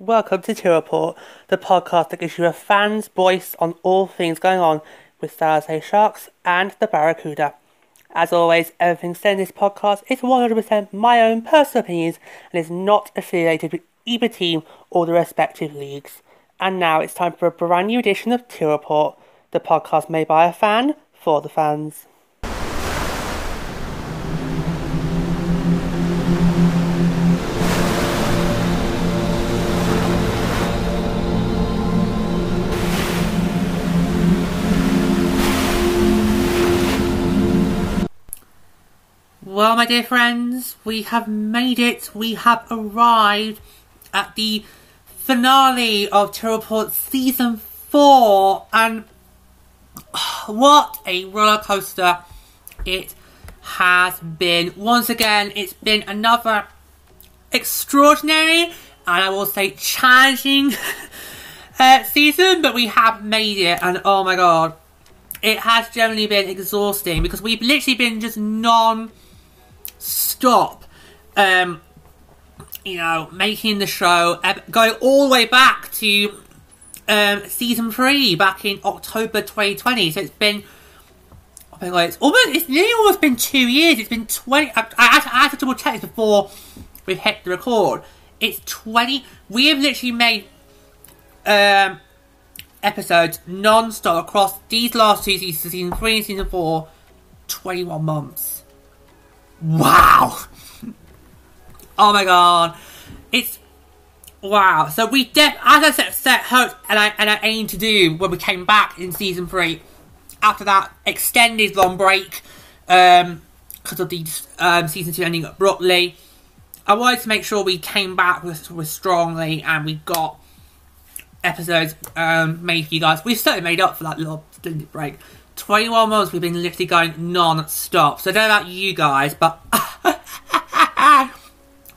Welcome to Tear Report, the podcast that gives you a fan's voice on all things going on with San Jose Sharks and the Barracuda. As always, everything said in this podcast is 100% my own personal opinions and is not affiliated with either team or the respective leagues. And now it's time for a brand new edition of Tear Report, the podcast made by a fan for the fans. Well, my dear friends, we have made it. We have arrived at the finale of Tear Report Season 4. And what a roller coaster it has been. Once again, it's been another extraordinary and I will say challenging uh, season, but we have made it. And oh my god, it has generally been exhausting because we've literally been just non stop, um, you know, making the show, going all the way back to um, season three back in October 2020. So it's been, oh it's almost, it's nearly almost been two years. It's been 20, I, I, had, to, I had to double check this before we hit the record. It's 20, we have literally made um, episodes non-stop across these last two seasons, season three and season four, 21 months. Wow! Oh my god. It's wow. So we did as I set set hopes and I and I aimed to do when we came back in season three. After that extended long break, um, because of the um, season two ending abruptly, I wanted to make sure we came back with, with strongly and we got episodes um, made for you guys. We've certainly made up for that little extended break. 21 months we've been literally going non-stop. So I don't know about you guys, but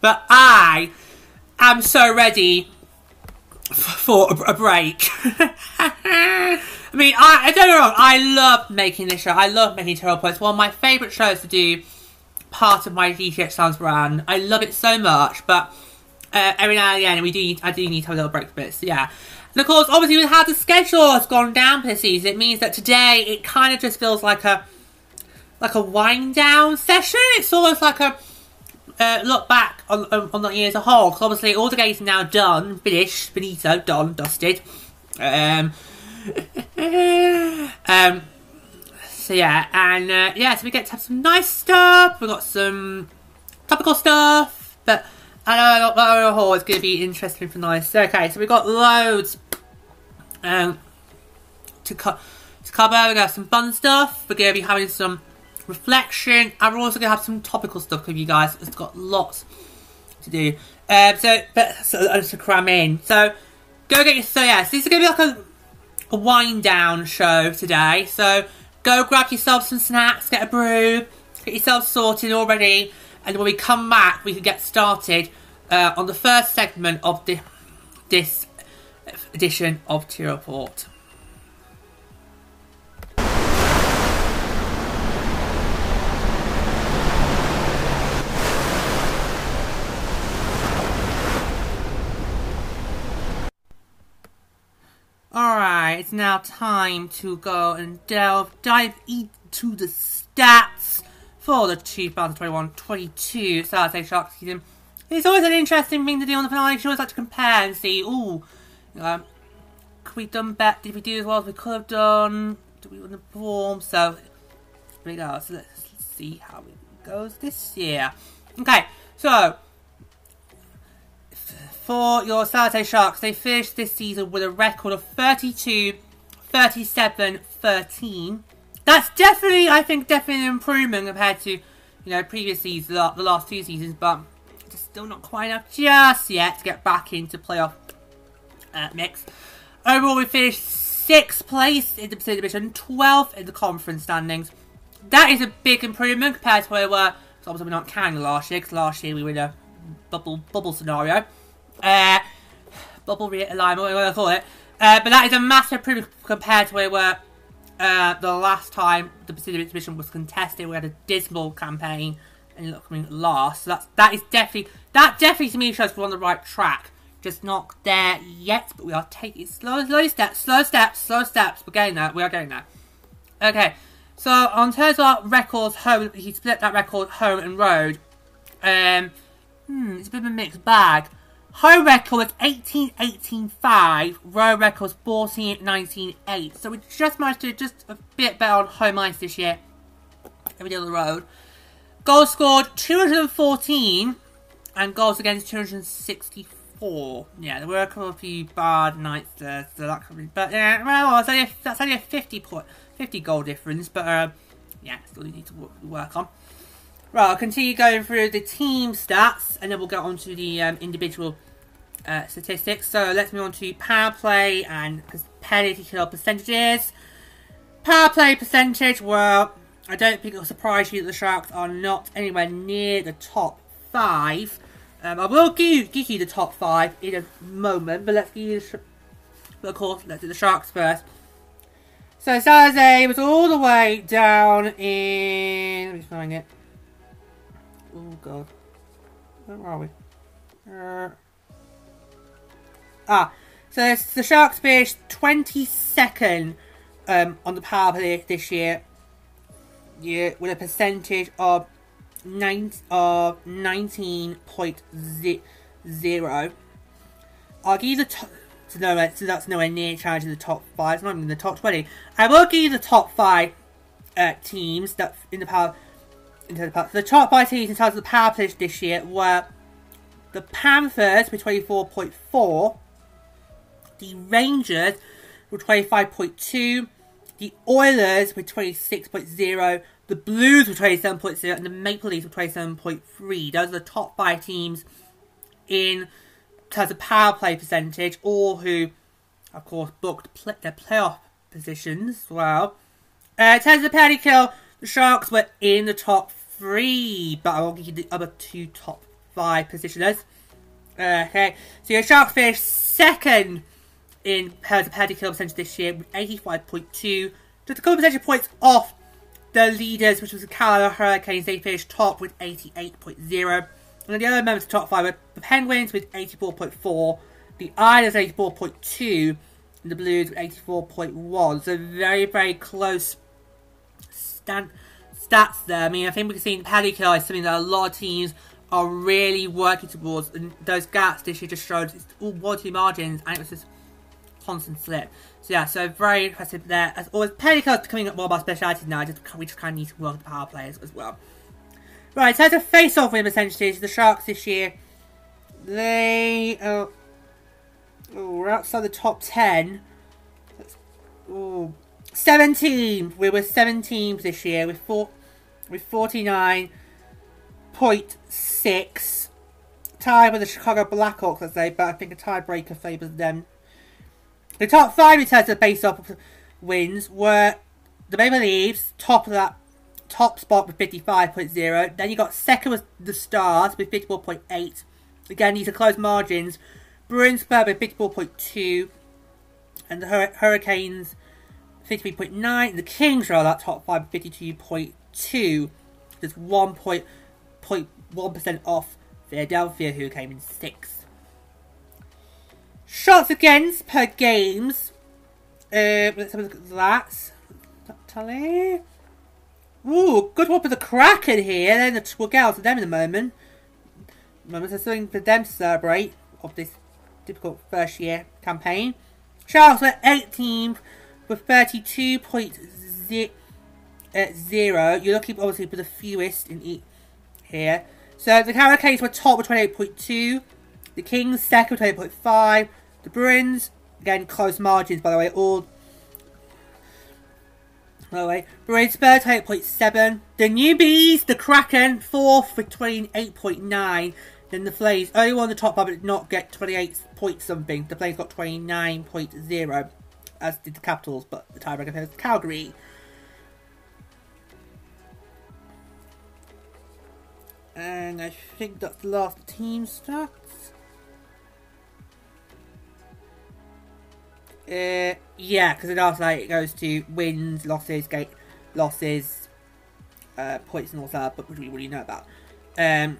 but I am so ready for a, break. I mean, I, I don't know wrong, I love making this show. I love making Tear Points. One of my favourite shows to do. Part of my DTX Sounds brand. I love it so much, but uh, every now and again we do. I do need to have a little break for. So yeah. And of course, obviously, with how the schedule has gone down for the season, it means that today it kind of just feels like a like a wind down session. It's almost like a uh, look back on, on, on the year as a whole. Because obviously, all the games are now done, finished, finito, done, dusted. Um, um, so yeah, and uh, yeah, so we get to have some nice stuff. We got some topical stuff, but I know, I know, oh, it's going to be interesting for nice. Okay, so we've got loads um, to, co to cover. we got some fun stuff. We're going to be having some reflection. And we're also going to have some topical stuff with you guys. It's got lots to do. Um, so, but, so, uh, to cram in. So, go get your, so yeah, so this is going to be like a, a wind down show today. So, go grab yourself some snacks, get a brew, get yourself sorted already and when we come back, we can get started uh, on the first segment of the, this edition of Tear Report. Alright, it's now time to go and delve, dive into the stats for the 2021-22 San Jose Shark season. It's always an interesting thing to do on the finale. You always like to compare and see, ooh, know, could we done better? Did we do as well as we could have done? Did we underperform? So, here we go. So let's, let's see how it goes this year. Okay, so for your San Jose Sharks, they finished this season with a record of 32, 37, 13 that's definitely, I think, definitely an improvement compared to, you know, previous seasons, the last two seasons, but it's still not quite enough just yet to get back into playoff uh, mix. Overall, we finished sixth place in the Pacific Division, 12th in the conference standings. That is a big improvement compared to where we were. So obviously, we're not counting last year because last year we were in a bubble bubble scenario, uh, bubble realignment, whatever you want to call it. Uh, but that is a massive improvement compared to where we were uh, the last time the Pacific Division was contested, we had a dismal campaign and up coming last. So that's that is definitely that definitely to me shows we're on the right track Just not there yet, but we are taking slow, slow steps, slow steps, slow steps. We're getting there. We are getting there. Okay, so on terms of records, home, he split that record home and road. Um, hmm, it's a bit of a mixed bag. Home record was 18-18-5, road record was 14-19-8. So we just managed to just a bit better on home ice this year. Every day on the road. Goals scored 214 and goals against 264. Yeah, there were a couple of few bad nights there, so that could be. But yeah, well, that's only a, that's only a 50 point, 50 goal difference. But uh, yeah, still need to work on. Right, I'll continue going through the team stats, and then we'll get on to the um, individual uh, statistics. So let's move on to power play and penalty kill percentages. Power play percentage, well, I don't think it'll surprise you that the Sharks are not anywhere near the top five. Um, I will give, give you the top five in a moment, but let's give you the, but of course, let's do the Sharks first. So Saturday was all the way down in, let me find it. Oh god. Where are we? Uh, ah, so it's the Sharks finished 22nd um, on the power play this year. Yeah, with a percentage of nine of 19.0. I'll give you the top. So, no, so that's nowhere near challenging the top five. It's not even the top 20. I will give you the top five uh, teams that in the power the top five teams in terms of the power play this year were the Panthers with 24.4, the Rangers with 25.2, the Oilers with 26.0, the Blues with 27.0, and the Maple Leafs with 27.3. Those are the top five teams in terms of power play percentage, all who, of course, booked their playoff positions as well. Uh, in terms of penalty kill, the Sharks were in the top three, but I will give you the other two top five positioners. Okay, so your Sharks finished second in terms of penalty kill percentage this year with 85.2, just a couple percentage points off the leaders, which was the Carolina Hurricanes. They finished top with 88.0. And the other members of the top five were the Penguins with 84.4, the Islanders 84.2, and the Blues with 84.1. So very, very close stand stats there. I mean, I think we can see in Paddy Kill is something that a lot of teams are really working towards. And those gaps this year just showed it's all two margins, and it was just constant slip. So yeah, so very impressive there. As always, Paddy Kill is becoming more of our speciality now. Just we just kind of need to work the power players as well. Right, so it's a face-off with essentially percentages, the Sharks this year, they uh, oh, we're outside the top ten. Oh, 17. We were 17th this year with four with 49.6. Tied with the Chicago Blackhawks, I'd say, but I think a tiebreaker favours them. The top five in terms of face-off wins were the Maple Leafs, top of that top spot with 55.0. Then you got second with the Stars with 54.8. Again, these are close margins. Bruins with 54.2. And the Hur Hurricanes 53.9. The Kings are that top 5 52.2. Just 1.1% off Philadelphia, who came in 6th. Shots against per games. Uh, let's have a look at that. Tally. Ooh, good one for the Kraken here. Then the, we'll get out to them in a moment. Moments of something for them to celebrate of this difficult first year campaign. Sharks were 18th with 32.0. You're looking obviously for the fewest in each here. So the Hurricanes were top with 28.2. The Kings second with 28.5. The Bruins, again, close margins by the way, all by the way. Bruins third 28.7. The newbies, the Kraken, fourth with 28.9. Then the Flames, only one on the top but did not get 28 point something. The Flames got 29.0 as did the Capitals, but the tiebreaker was Calgary. And I think that's the last team stats. Uh, yeah, because it also like it goes to wins, losses, gate losses, uh, points, and all that, but we really know about. Um,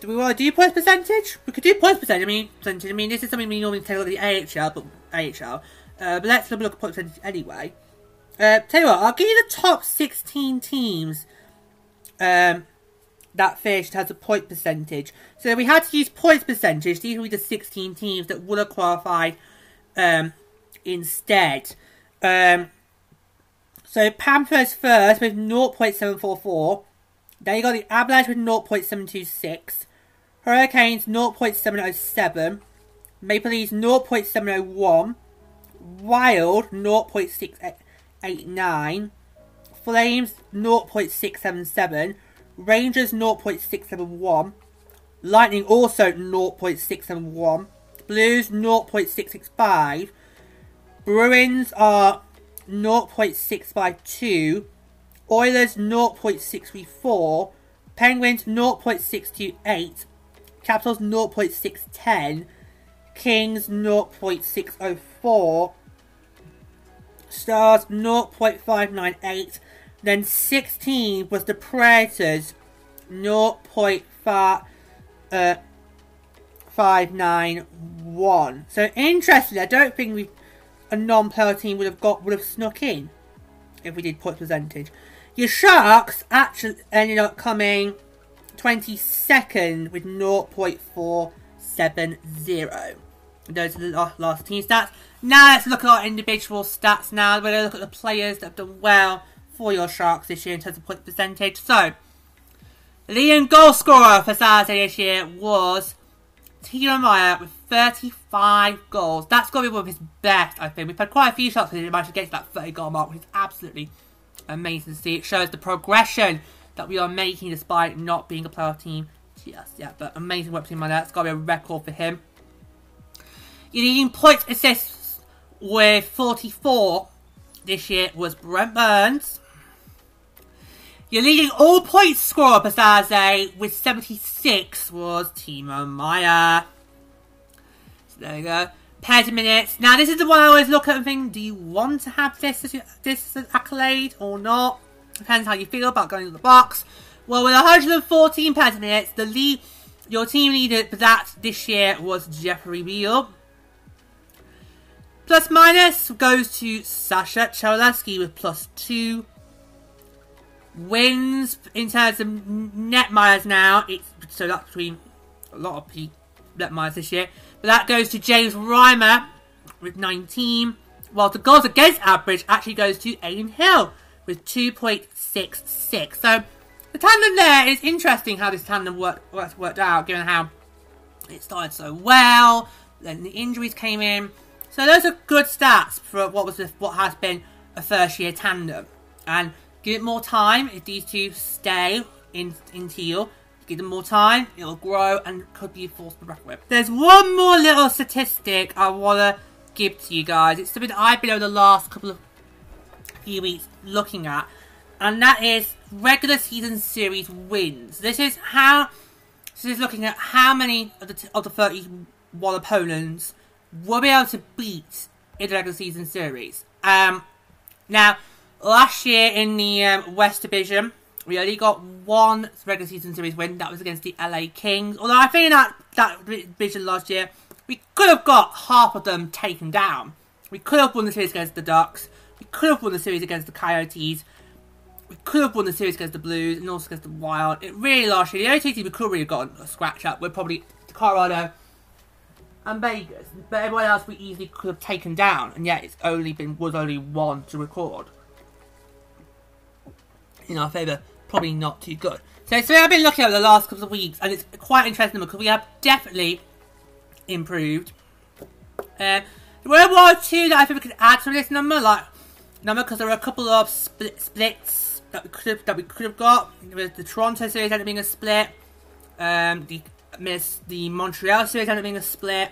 do we want to do points percentage? We could do points percentage. I mean, percentage. I mean, this is something we normally take at the AHL, but AHL. Uh, but let's have a look at points percentage anyway. Uh, tell you what, I'll give you the top 16 teams um, that finished has a point percentage. So we had to use points percentage. These be the 16 teams that would have qualified um, instead. Um, so Panthers first with 0.744. Then you got the Avalanche with 0.726. Hurricanes 0.707. Maple Leafs 0.701. Wild 0.689. Flames 0.677. Rangers 0.671. Lightning also 0.671. Blues 0.665. Bruins are 0.652. Oilers 0.634. Penguins 0.628. Capitals 0.610. Kings 0.604. Stars 0.598. Then 16 was the Predators 0.5. Uh, 591. So interestingly, I don't think a non-player team would have got would have snuck in if we did point percentage. Your Sharks actually ended up coming 22nd with 0.470. Those are the last team stats. Now let's look at our individual stats now. We're going to look at the players that have done well for your Sharks this year in terms of point percentage. So, leading goal scorer for Saturday this year was Timo Meier with 35 goals. That's got to be one of his best, I think. We've had quite a few shots where he managed to get to that 30 goal mark, which is absolutely amazing to see. It shows the progression that we are making despite not being a playoff team Yes, yeah, but amazing work team like that. It's got to be a record for him. Your leading points assists with 44 this year was Brent Burns. Your leading all points scorer per with 76 was Timo Meier. So there you go. Pairs of minutes. Now this is the one I always look at and think, do you want to have this as, this as accolade or not? Depends how you feel about going to the box. Well, with 114 pairs of minutes, the lead, your team leader for that this year was Jeffrey Viel. Plus minus goes to Sasha Chmelevski with plus two wins in terms of net miles now. It's so that's between a lot of peak net miles this year. But that goes to James Reimer with 19, while the goals against average actually goes to Adin Hill with 2.66. So the tandem there is interesting how this tandem worked, worked out, given how it started so well, then the injuries came in. So those are good stats for what was what has been a first year tandem. And Give it more time. If these two stay in, in teal, give them more time, it'll grow and could be a force to reckon with. There's one more little statistic I want to give to you guys. It's something I've been over the last couple of few weeks looking at. And that is regular season series wins. This is how... This is looking at how many of the, of the 31 opponents will be able to beat in the regular season series. Um, now, Last year in the um, West Division, we only got one regular season series win. That was against the LA Kings. Although I think in that, that division last year, we could have got half of them taken down. We could have won the series against the Ducks. We could have won the series against the Coyotes. We could have won the series against the Blues and also against the Wild. It really last year, the only teams we could have really gotten a scratch up were probably Colorado and Vegas. But everyone else we easily could have taken down, and yet it's only been was only one to record in our favour, probably not too good. So, so I've been looking at the last couple of weeks, and it's quite interesting because we have definitely improved. Uh, World War Two that I think we could add to this number, like number, because there were a couple of split, splits that we could have that we could have got. With the Toronto series ended up being a split. Um, the miss the Montreal series ended up being a split.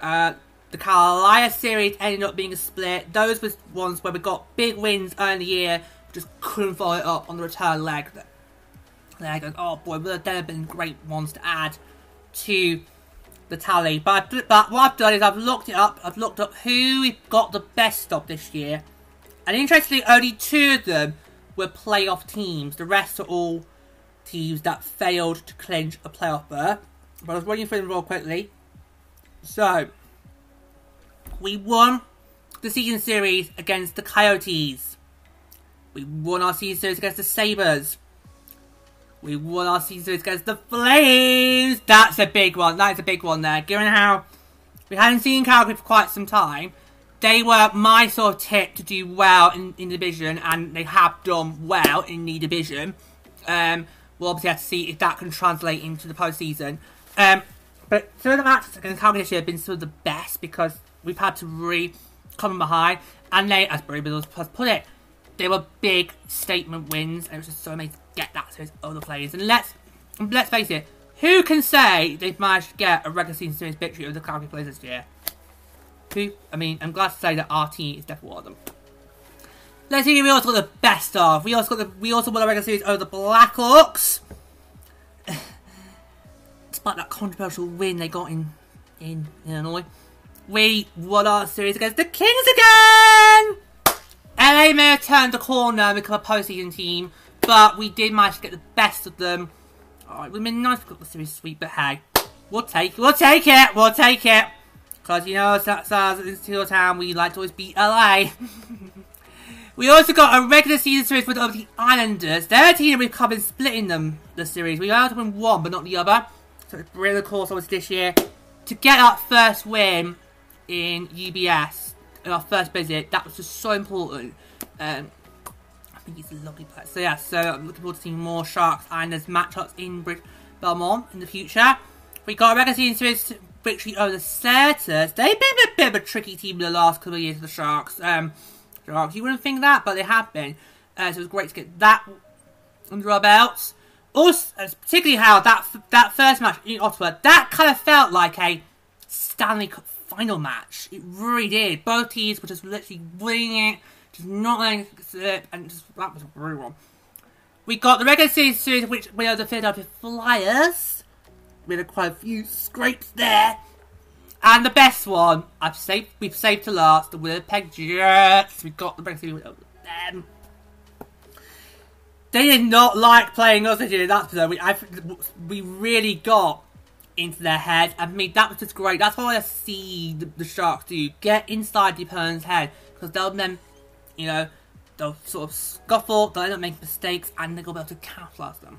Uh, the Carolina series ended up being a split. Those were ones where we got big wins early in the year just couldn't follow it up on the return leg. There goes, oh boy, would there have been great ones to add to the tally. But, but what I've done is I've looked it up, I've looked up who we got the best of this year. And interestingly, only two of them were playoff teams. The rest are all teams that failed to clinch a playoff berth. But I was running through them real quickly. So, we won the season series against the Coyotes. We won our season series against the Sabres. We won our season series against the Flames. That's a big one. That is a big one there. Given how we hadn't seen Calgary for quite some time, they were my sort of tip to do well in, in the division, and they have done well in the division. Um, we'll obviously have to see if that can translate into the postseason. Um, but some of the matches against Calgary this year have been some of the best because we've had to really come behind, and they, as Barry Biddles has put it, they were big statement wins, and it was just so amazing to get that to other players. And let's let's face it, who can say they've managed to get a regular season series victory over the Calgary players this year? Who? I mean, I'm glad to say that RT is definitely one of them. Let's see we also got the best of. We also got the we also won a regular series over the Blackhawks. Despite that controversial win they got in in Illinois. We won our series against the Kings again! LA may have turned the corner and become a postseason team, but we did manage to get the best of them. Alright, have been nice get the series sweep, but hey, we'll take it, we'll take it, we'll take it. Because, you know, that's us in Teal Town, we like to always beat LA. we also got a regular season series with the Islanders. They're team we've come in splitting them, the series. We had to win one, but not the other. So it's really course obviously this year. To get our first win in UBS, in our first visit, that was just so important. Um, I think he's a lovely player. So yeah, so I'm looking forward to seeing more Sharks Islanders matchups in Bridge Belmont in the future. We got a regular series victory over the Senators. They've been a bit of a tricky team in the last couple of years, the Sharks. Um, Sharks, you wouldn't think that, but they have been. Uh, so it was great to get that under our belts. Also, particularly how that that first match in Ottawa, that kind of felt like a Stanley Cup final match. It really did. Both teams were just literally winning it, just not letting it slip, and just, that was wrong. We got the regular series, which we are the Philadelphia Flyers. We had quite a few scrapes there. And the best one, I've saved, we've saved to last, the Winnipeg Jets. We got the regular series them. They did not like playing us this year. That's for we we really got into their head. I mean, that was just great. That's what I see the, the Sharks do. Get inside the opponent's head because they'll then, you know, they'll sort of scuffle. They'll end up making mistakes, and they'll be able to capitalize them.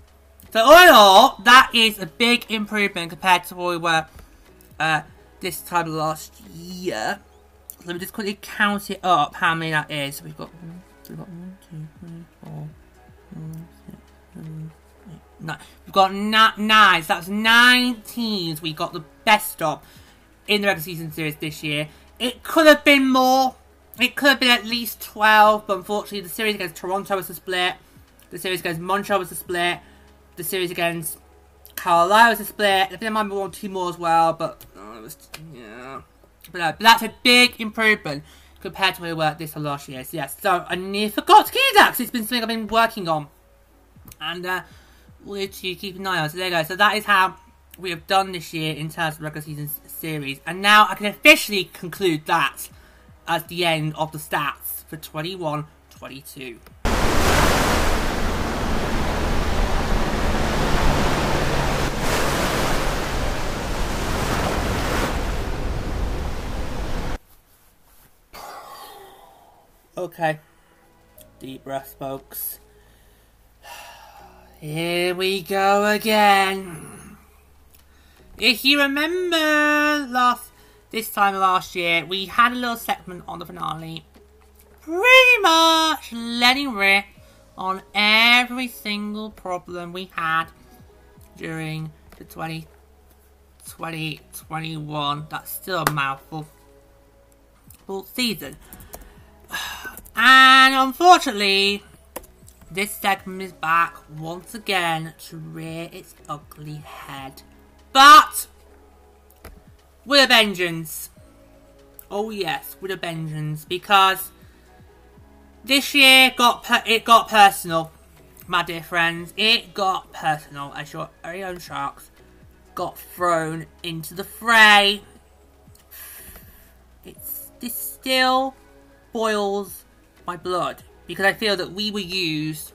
So all in all, that is a big improvement compared to where we were uh, this time last year. Let me just quickly count it up. How many that is? So we've got. We've got one, two, three, four. No, we've got nine. So that's nine teams we got the best of in the regular season series this year. It could have been more. It could have been at least 12, but unfortunately the series against Toronto was a split. The series against Montreal was a split. The series against Carolina was a split. I think there might be one two more as well, but oh, was, yeah. But, no, but that's a big improvement compared to where we were this last year. So, yes, so I nearly forgot because it's been something I've been working on. And uh, to keep an eye on. So there you go. So that is how we have done this year in terms of regular season series. And now I can officially conclude that as the end of the stats for 21-22. Okay. Deep breath, folks. Here we go again. If you remember last this time last year, we had a little segment on the finale, pretty much letting rip on every single problem we had during the 2020 21. That's still a mouthful. Full season. And unfortunately, this segment is back once again to rear its ugly head. But with a vengeance. Oh yes, with a vengeance because this year got it got personal, my dear friends. It got personal as your very own sharks got thrown into the fray. It's this still boils my blood because I feel that we were used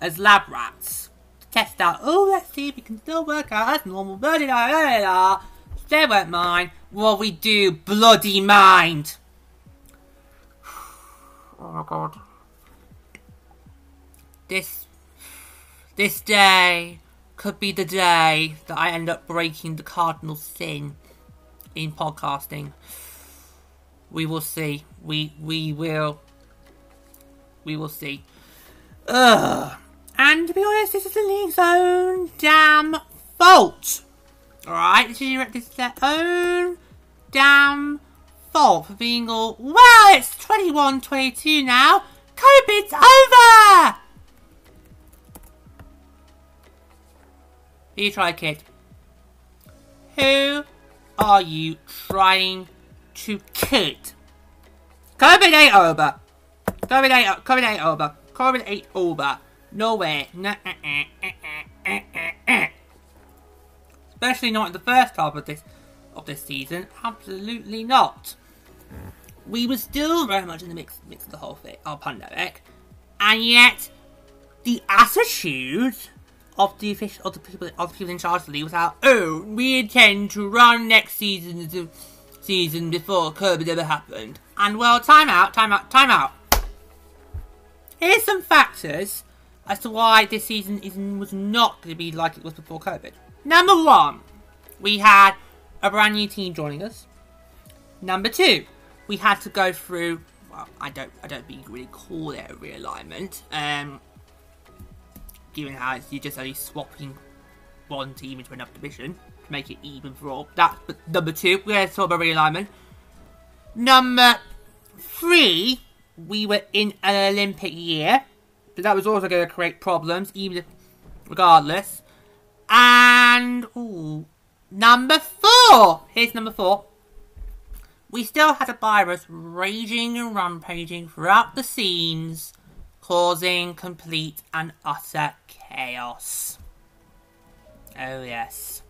as lab rats to test out. Oh, let's see if we can still work out as normal. Blah, blah, blah, blah. They won't mind. What we do, bloody mind. Oh my god. This this day could be the day that I end up breaking the cardinal sin in podcasting. We will see. We we will we will see. Ugh. And to be honest, this is the league's own damn fault. Alright, this is, their own damn fault for being all, well, it's 21 22 now. COVID's over! You try, kid? Who are you trying to kid? COVID ain't over. COVID ain't over. COVID ain't over. No way. Especially not in the first half of this of this season. Absolutely not. We were still very much in the mix, mix of the whole thing, our pandemic, and yet the attitude of the official, of the people, of the people in charge of the league was out. Oh, we intend to run next season, season before COVID ever happened. And well, time out, time out, time out. Here's some factors as to why this season is, was not going to be like it was before COVID. Number one, we had a brand new team joining us. Number two, we had to go through. Well, I don't, I don't really call it a realignment. Um, given how you're just only swapping one team into another division to make it even for all. That's number two. We had sort of a realignment. Number three, we were in an Olympic year, but that was also going to create problems, even if, regardless. And ooh, number four. Here's number four. We still had a virus raging and rampaging throughout the scenes, causing complete and utter chaos. Oh yes.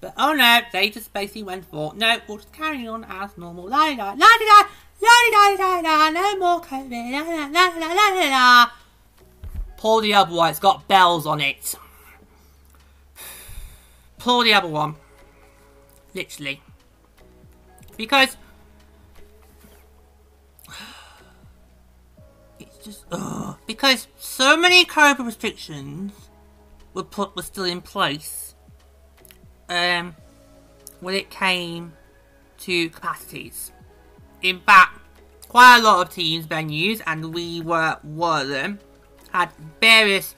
But oh no, they just basically went for no, we'll just carry on as normal. La la la la Pull the other one, it's got bells on it. Pull the other one. Literally. Because it's just ugh. because so many COVID restrictions were put were still in place um, when it came to capacities. In fact, quite a lot of teams, venues, and we were one of them, had various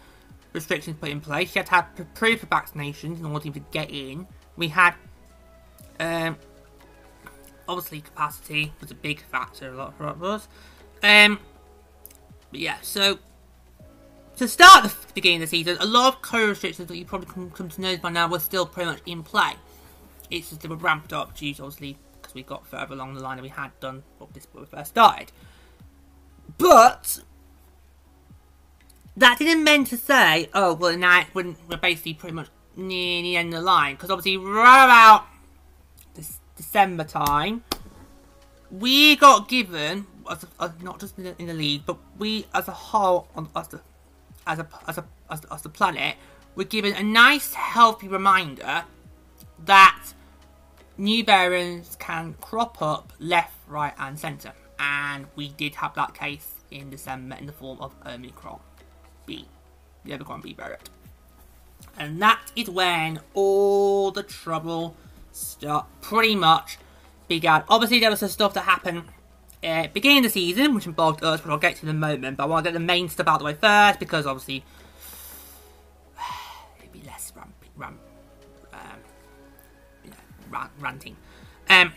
restrictions put in place. You had to have proof of vaccinations in order to get in. We had, um, obviously, capacity was a big factor a lot for us. Um, but yeah, so to start the beginning of the season, a lot of co restrictions that you probably come to know by now were still pretty much in play. It's just they were ramped up due to obviously because we got further along the line than we had done when this when we first started. But that didn't mean to say, oh well, now we're, basically pretty much near the end of the line because obviously right about this December time, we got given as, a, as not just in the, in the, league, but we as a whole as the as a as a as, as the planet, we're given a nice healthy reminder that new variants can crop up left, right, and centre. And we did have that case in December in the form of Omicron B, the Omicron B variant. And that is when all the trouble start pretty much began. Obviously, there was some stuff that happened uh, beginning of the season, which involved us, which I'll get to in a moment. But I want to get the main stuff out of the way first because obviously it'd be less ramp, ramp, um, rant, ranting. Um,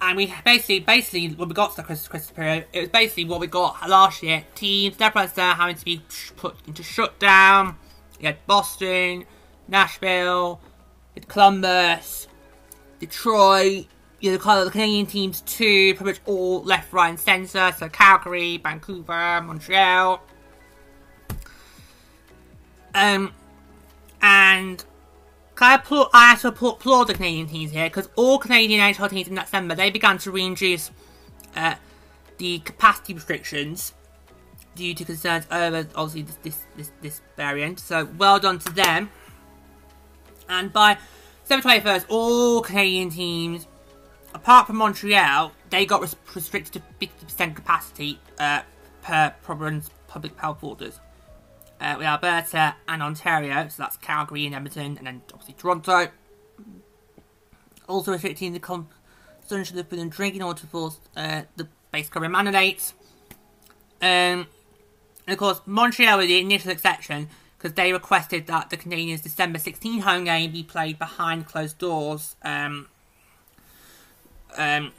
and we basically, basically, when we got to the Christmas, Christmas period, it was basically what we got last year. Teams, left, right, center having to be put into shutdown. You had Boston, Nashville, had Columbus, Detroit, you know, of the Canadian teams too, pretty much all left, right, and centre. So Calgary, Vancouver, Montreal. Um, and I, applaud, I have to applaud the Canadian teams here because all Canadian NHL teams in December they began to reintroduce uh, the capacity restrictions due to concerns over obviously this this this, this variant. So well done to them. And by September 21st, all Canadian teams, apart from Montreal, they got res- restricted to 50% capacity uh, per province public health orders. Uh, with Alberta and Ontario, so that's Calgary and Edmonton, and then obviously Toronto. Also restricting the consumption of food and drink in order force uh, the base covering mandates. Um, and of course, Montreal was the initial exception because they requested that the Canadiens' December 16 home game be played behind closed doors. Um, um,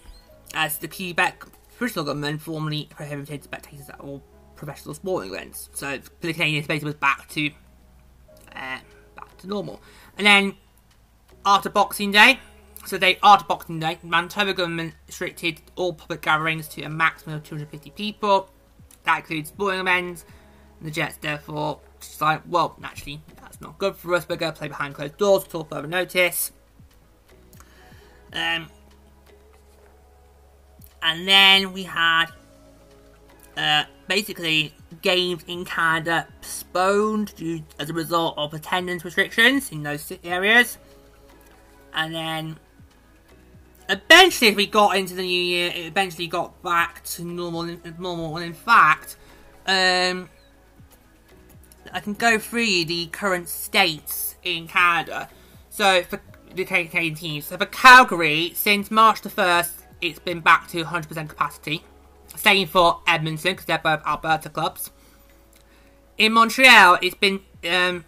as the Quebec provincial government formally prohibited spectators at all professional sporting events. So the Canadiens basically was back to uh, back to normal. And then after Boxing Day, so they after Boxing Day, Manitoba government restricted all public gatherings to a maximum of 250 people. That includes sporting events. And the Jets therefore decided, well, naturally, that's not good for us. We're going to play behind closed doors until further notice. Um, and then we had uh, basically games in Canada postponed due as a result of attendance restrictions in those areas. And then eventually, as we got into the new year, it eventually got back to normal. Normal, and in fact, um, I can go through the current states in Canada. So for the Canadian teams, so for Calgary, since March the first, it's been back to 100% capacity. Same for Edmonton, because they're both Alberta clubs. In Montreal, it's been. Um,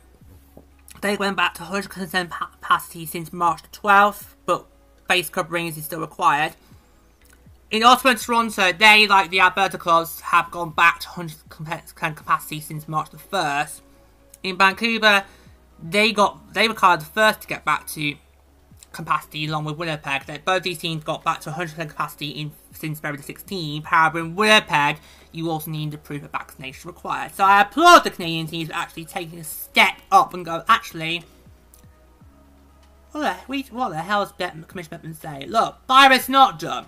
they went back to 100% capacity since March the 12th, but face coverings is still required. In Ottawa and Toronto, they, like the Alberta clubs, have gone back to 100% capacity since March the 1st. In Vancouver, they got they were kind of the first to get back to capacity along with Winnipeg. That both these teams got back to 100% capacity in since February 16. However, in Winnipeg, you also need to prove a vaccination required. So I applaud the Canadian teams for actually taking a step up and go, actually, what the, what the hell is Commissioner Bettman say? Look, virus not done.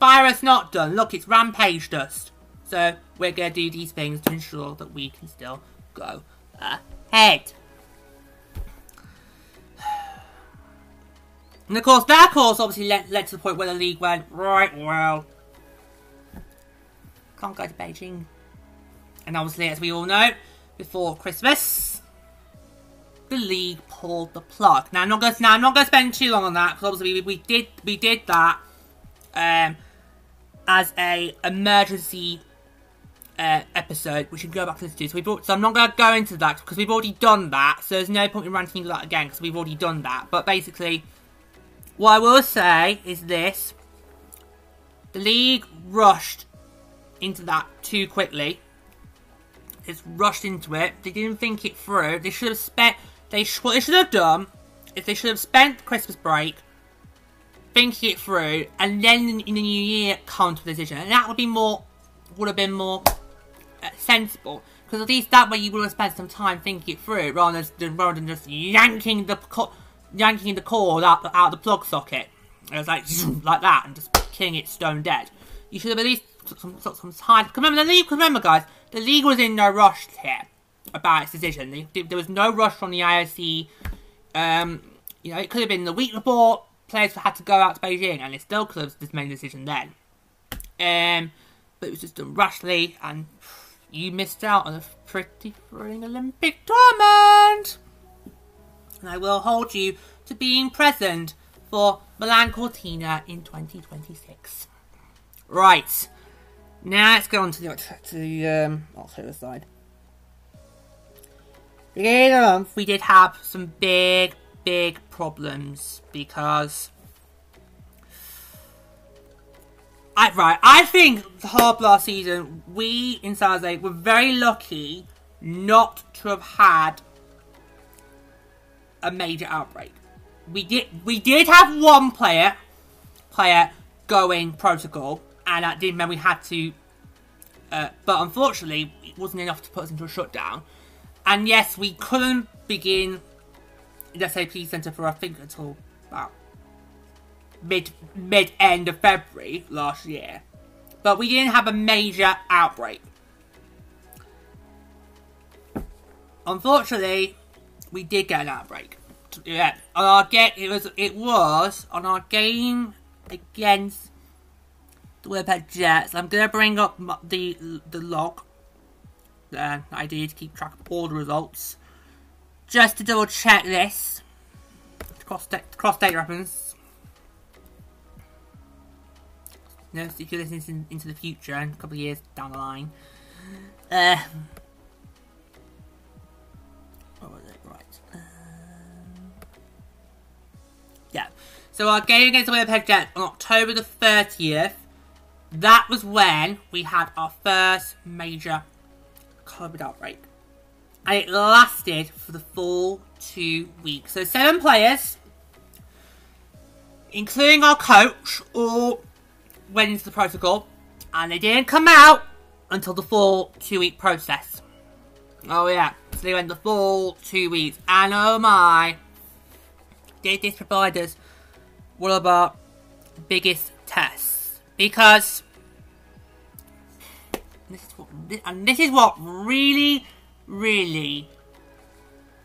Virus not done. Look, it's rampage dust. So we're going to do these things to ensure that we can still go ahead. And of course, that course obviously led, led to the point where the league went, right, well, can't go to Beijing. And obviously, as we all know, before Christmas, the league pulled the plug. Now, I'm not going to, now, I'm not going to spend too long on that because obviously we, we did we did that um, as a emergency uh, episode, which you can go back to listen to. So, we brought, so I'm not going to go into that because we've already done that. So there's no point in ranting into that again because we've already done that. But basically, what I will say is this. The league rushed into that too quickly. It's rushed into it. They didn't think it through. They should have spent. They sh- what they should have done is they should have spent Christmas break thinking it through, and then in the new year come to a decision, and that would be more would have been more uh, sensible. Because at least that way you would have spent some time thinking it through, rather than rather than just yanking the co- yanking the cord out, out of the plug socket. It was like like that, and just killing it stone dead. You should have at least some, took some time. Remember the league. Remember, guys, the league was in no rush here about its decision. There was no rush from the IOC. Um, you know, it could have been the week before players had to go out to Beijing, and it still could have made a decision then. Um, but it was just done rashly, and you missed out on a pretty thrilling Olympic tournament. And I will hold you to being present for Milan Cortina in 2026. Right. Now let's go on to the, to the um, October side. Beginning of the month, we did have some big, big problems because. I, right, I think the whole last season, we in San Jose were very lucky not to have had a major outbreak. We did we did have one player player going protocol, and that did mean we had to. Uh, but unfortunately, it wasn't enough to put us into a shutdown. And yes, we couldn't begin the SAP Centre for I think until about mid mid end of February last year. But we didn't have a major outbreak. unfortunately, we did get an outbreak. Yeah, on our game, it was it was on our game against the Winnipeg Jets. I'm gonna bring up the the log that I did keep track of all the results, just to double check this. Cross cross data reference. You know, if you're listening into the future and a couple of years down the line. Uh, yeah. So our game against the Winnipeg Jets on October the 30th, that was when we had our first major COVID outbreak. And it lasted for the full two weeks. So seven players, including our coach, all went into the protocol. And they didn't come out until the full two week process. Oh yeah, so they went the full two weeks. And oh my, did this provide us one of our biggest tests. Because this is what, and this is what really, really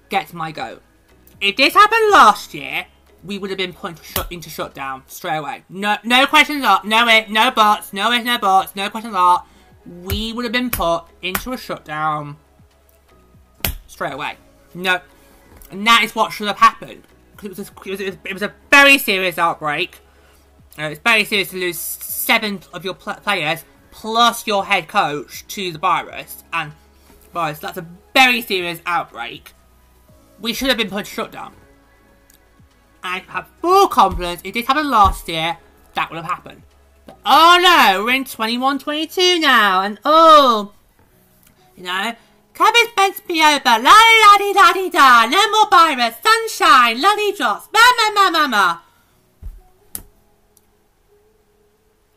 gets my goat. If this happened last year, we would have been put into, shut, into shutdown straight away. No, no questions asked. No it, no buts. No it, no buts. No questions asked. We would have been put into a shutdown straight away. No, and that is what should have happened. It was, a, it, was a, it very serious outbreak. Uh, it's very serious to lose seven of your pl players plus your head coach to the virus, and virus. That's a very serious outbreak. We should have been put shut down. I have full confidence if this happened last year, that would have happened. But oh no, we're in 21-22 now, and oh, you know, COVID's meant to be over. La da di da di da. No more virus. Sunshine. Lollydrops. Ma ma ma ma ma.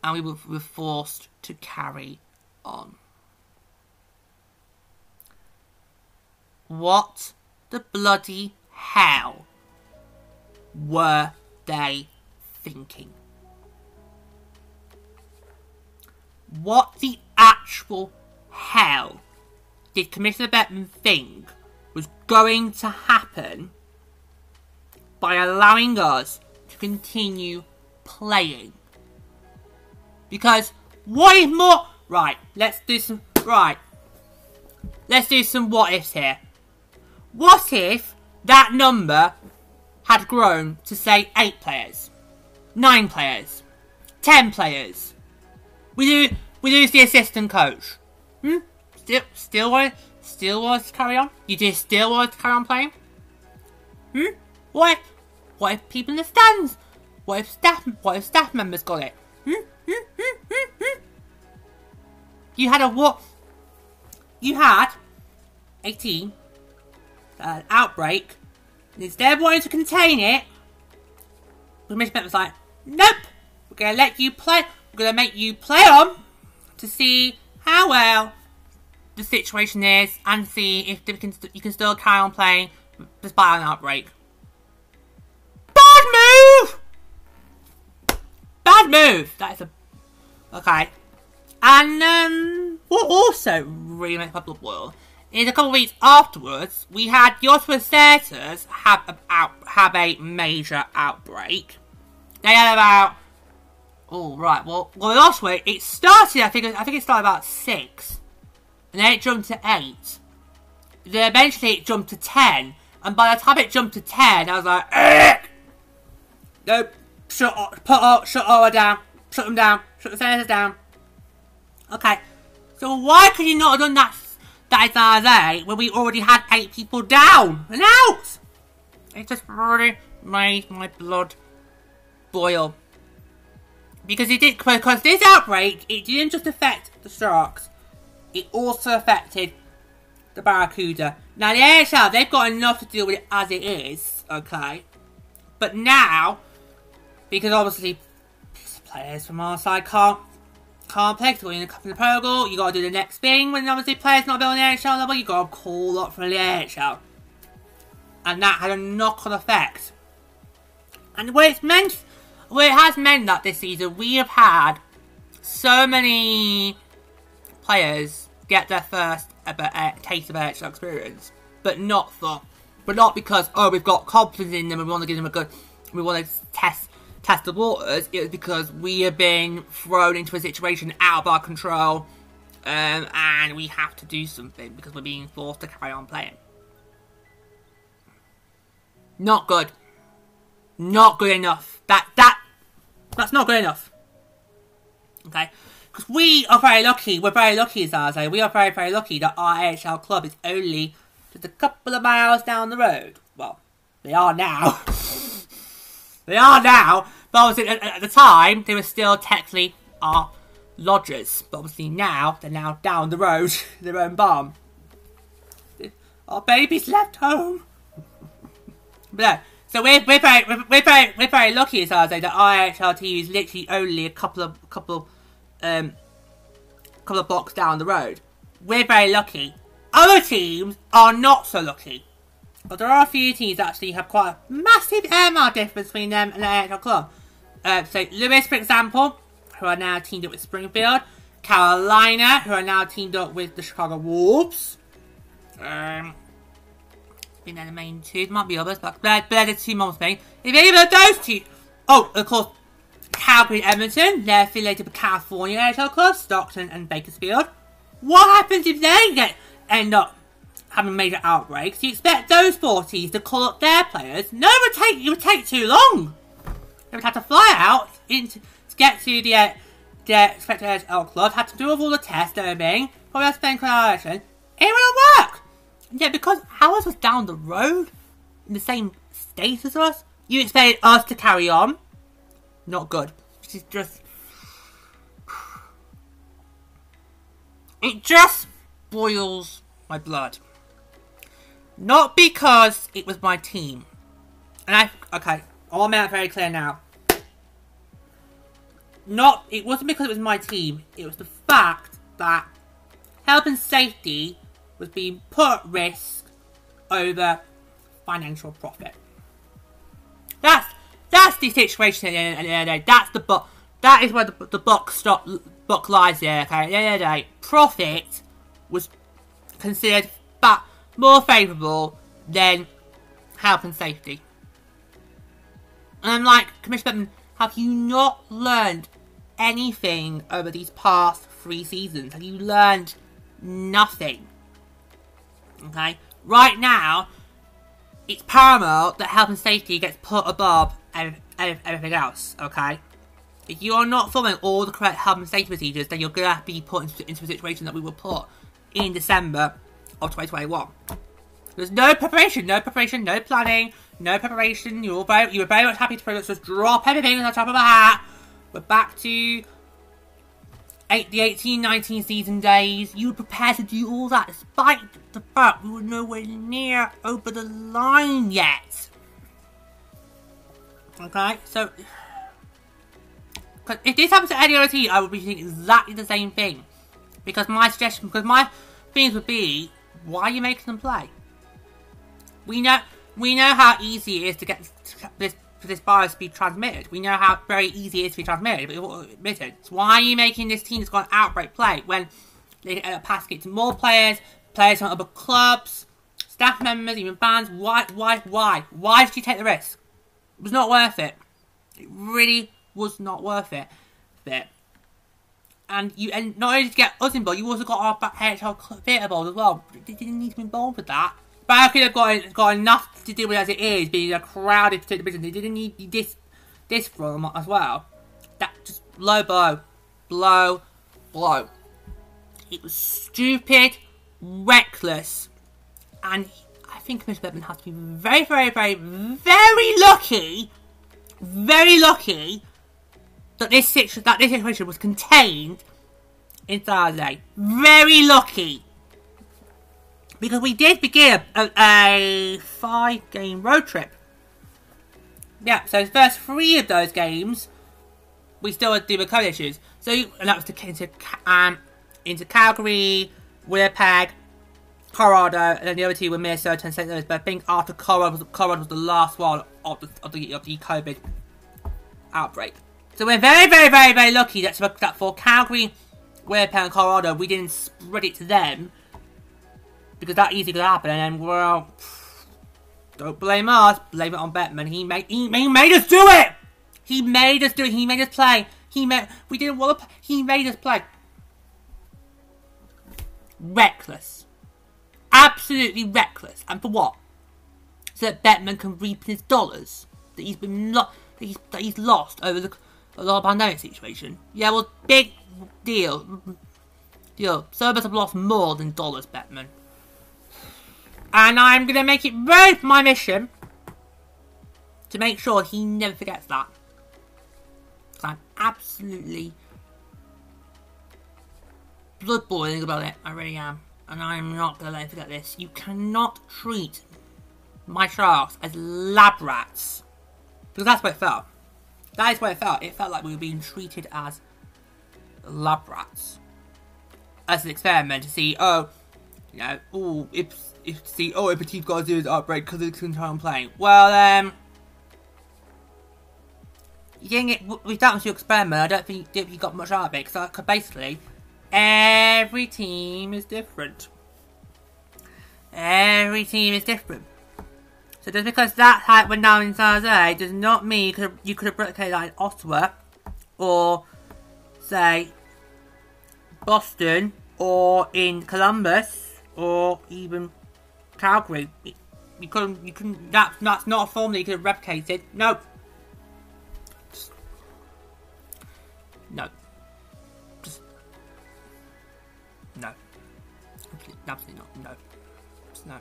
And we were forced to carry on. What the bloody hell were they thinking? What the actual hell did Commissioner Bettman think was going to happen by allowing us to continue playing? Because what if more... Right, let's do some... Right. Let's do some what ifs here. What if that number had grown to say 8 players? 9 players? 10 players? We, do, we lose the assistant coach. Hmm? Still, still want, still want to carry on? You just still want to carry on playing? Hmm? What if, what if people in the stands? What if staff, what if staff members got it? Hmm? Hmm? Hmm? Hmm? Hmm? You had a what? You had a team, uh, outbreak. And instead of wanting to contain it, the Commissioner was like, "Nope, we're gonna let you play. We're gonna make you play on to see how well the situation is and see if you can, you can still carry on playing despite an outbreak." Bad move. Bad move. That is a okay. And um, what also really makes my blood boil is a couple of weeks afterwards, we had the Ottawa Senators have a, have a major outbreak. They had about oh right, well, well last week it started. I think I think it started about six, and then it jumped to eight. Then eventually it jumped to ten, and by the time it jumped to ten, I was like, Ugh! nope, shut, up, put, shut all down, shut them down, shut the Senators down. Okay. So why could you not have done that that Saturday when we already had eight people down and out? It just really made my blood boil. Because it did because this outbreak it didn't just affect the Sharks, it also affected the Barracuda. Now the AHL they've got enough to deal with it as it is, okay. But now, because obviously players from our side can't complex, when you in the protocol, you gotta do the next thing when obviously players not building the AHL level, you gotta call up for the AHL. And that had a knock-on effect. And where it's meant, where it has meant that this season we have had so many players get their first uh, taste of AHL experience. but not for, but not because oh we've got confidence in them and we want to give them a good, we want to test test the waters. It was because we have been thrown into a situation out of our control, um, and we have to do something because we're being forced to carry on playing. Not good. Not good enough. That that that's not good enough. Okay. Because we are very lucky, we're very lucky, Zaze. We are very, very lucky that our AHL club is only just a couple of miles down the road. Well, they are now. they are now. But obviously, at, at, the time, they were still technically our lodgers. But obviously, now, they're now down the road, their own barn. Our baby's left home. but so we're, we're, very, we're, we're, very, we're very lucky, Zaze, that team is literally only a couple of, couple um, couple of blocks down the road. We're very lucky. Other teams are not so lucky. But there are a few teams that actually have quite a massive mile difference between them and the AHL club. Uh, so Louis, for example, who are now teamed up with Springfield. Carolina, who are now teamed up with the Chicago Wolves. Um, been there the main two. There might be others, but they're, they're the two most main. If either of those two... Oh, of course, Calgary Edmonton, they're affiliated with California NHL clubs, Stockton and Bakersfield. What happens if they get end up having major outbreaks? You expect those four teams to call up their players? No, it would take it would take too long. They would have to fly out into, to get to the uh, their expected NHL club, have to do all the tests and everything, probably have to spend coordination. It will work! Yet because ours was down the road, in the same state as us, you expected us to carry on not good. She's just. It just boils my blood. Not because it was my team. And I. Okay, oh, I'll make very clear now. Not. It wasn't because it was my team, it was the fact that health and safety was being put at risk over financial profit. That's the situation. That's the. That is where the, the book stop book lies there. Okay, profit was considered but more favourable than health and safety. And I'm like, Commissioner have you not learned anything over these past three seasons? Have you learned nothing? Okay? Right now, it's paramount that health and safety gets put above everything else, okay? If you are not following all the correct health and safety procedures, then you're going to be put into, into a situation that we will put in December of 2021. There's no preparation, no preparation, no planning, no preparation. You were very, you were very much happy to pretty much just drop everything on the top of a hat. We're back to eight, the 18-19 season days. You were prepared to do all that despite the fact we were nowhere near over the line yet. Okay, so if this happens to any other team, I would be thinking exactly the same thing. Because my suggestion, because my things would be, why are you making them play? We know, we know how easy it is to get this for this virus to be transmitted. We know how very easy it is to be transmitted, but admitted. So why are you making this team that's got an outbreak play when they up passing it to more players, players from other clubs, staff members, even fans? Why, why, why? Why did you take the risk? It was not worth it. It really was not worth it. Bit. And you and not only did you get us involved, you also got our HL theatre involved as well. Didn't need to be involved with that. But I could have got, got enough to deal with as it is, being a crowded particular business. They didn't need this this from as well. That just low blow. Blow. Blow. It was stupid, reckless, and think Miss Bettman has to be very, very, very, very lucky, very lucky that this situation, that this situation was contained in Thursday. Very lucky. Because we did begin a, a five-game road trip. Yeah, so the first three of those games, we still had with COVID issues. So, and that was to, get into, um, into Calgary, Winnipeg, Colorado, and then the other two were Minnesota and St. Louis. But I think after Colorado was, Colorado was the last one of the, of the, of the COVID outbreak. So we're very, very, very, very lucky that, that for Calgary, Winnipeg, and Colorado, we didn't spread it to them. because that easily could happen, and then well, don't blame us. Blame it on Bettman. He made he, he made us do it. He made us do it. He made us play. He made we didn't want to. He made us play. Reckless, absolutely reckless, and for what? So that Bettman can reap his dollars that he's been lo- that he's that he's lost over the, the pandemic situation. Yeah, well, big deal. Deal. Cerberus have lost more than dollars, Bettman. And I'm to make it both my mission to make sure he never forgets that. I'm absolutely blood boiling about it. I really am. And I'm not to let him forget this. You cannot treat my sharks as lab rats. Because that's what it felt. That is what it felt. It felt like we were being treated as lab rats. As an experiment to see, oh, you know, oh, if, if see, oh, if a team's got to do this outbreak because it's control playing. Well, um, you didn't get, with that was your experiment, I don't think, think you got much out of it, because I could basically, every team is different. Every team is different. So just because that height went down in San Jose does not mean you could have, replicated that in Ottawa or say Boston or in Columbus or even Calgary. You couldn't you couldn't that that's not a formula you could have replicated. No. No. Absolutely not. No. No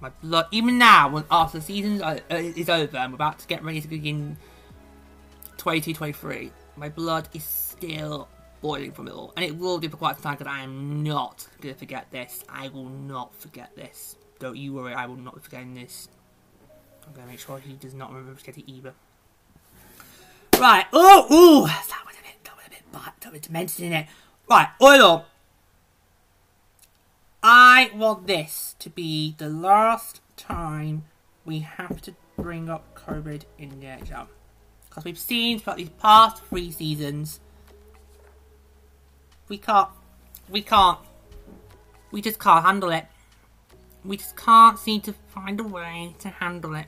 my blood. Even now, when after the season uh, is over, I'm about to get ready to begin 22-23. My blood is still boiling from it all, and it will do for quite some time. Because I am not gonna forget this. I will not forget this. Don't you worry. I will not be forgetting this. I'm gonna make sure he does not remember to get it either. Right. Oh, ooh, that was a bit, that was a bit, that was demented in it. Right, oil I want this to be the last time we have to bring up COVID in the NHL. Because we've seen throughout these past three seasons, we can't, we can't, we just can't handle it. We just can't seem to find a way to handle it.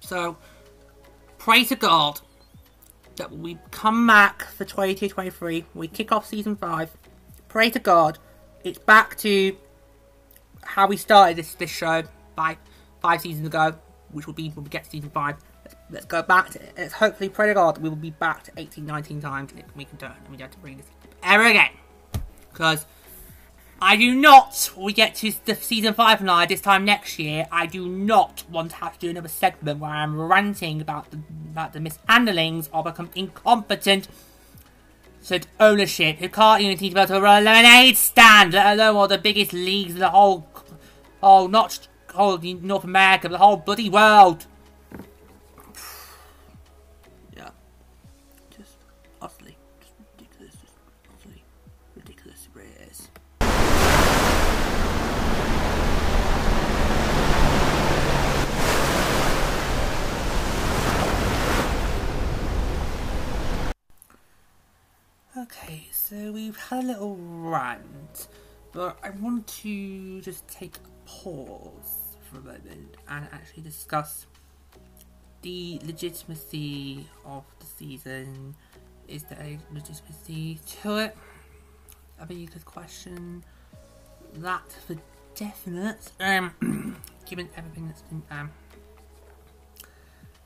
So, pray to God that we come back for 22-23, we kick off season 5, pray to God it's back to how we started this this show by five seasons ago, which will be when we get to season five. Let's, let's go back to it. Let's hopefully pray to God we will be back to 18, 19 times and we can turn it. and we don't have to bring this ever again. Because I do not, we get to the season 5 now this time next year, I do not want to have to do another segment where I'm ranting about the, about the mishandlings of a incompetent said ownership who can't even teach about a lemonade stand, let alone one of the biggest leagues in the whole, oh, not whole North America, but the whole bloody world. Okay, so we've had a little rant, but I want to just take a pause for a moment and actually discuss the legitimacy of the season. Is there a legitimacy to it? A very good question. That for definite. Um, given everything that's been um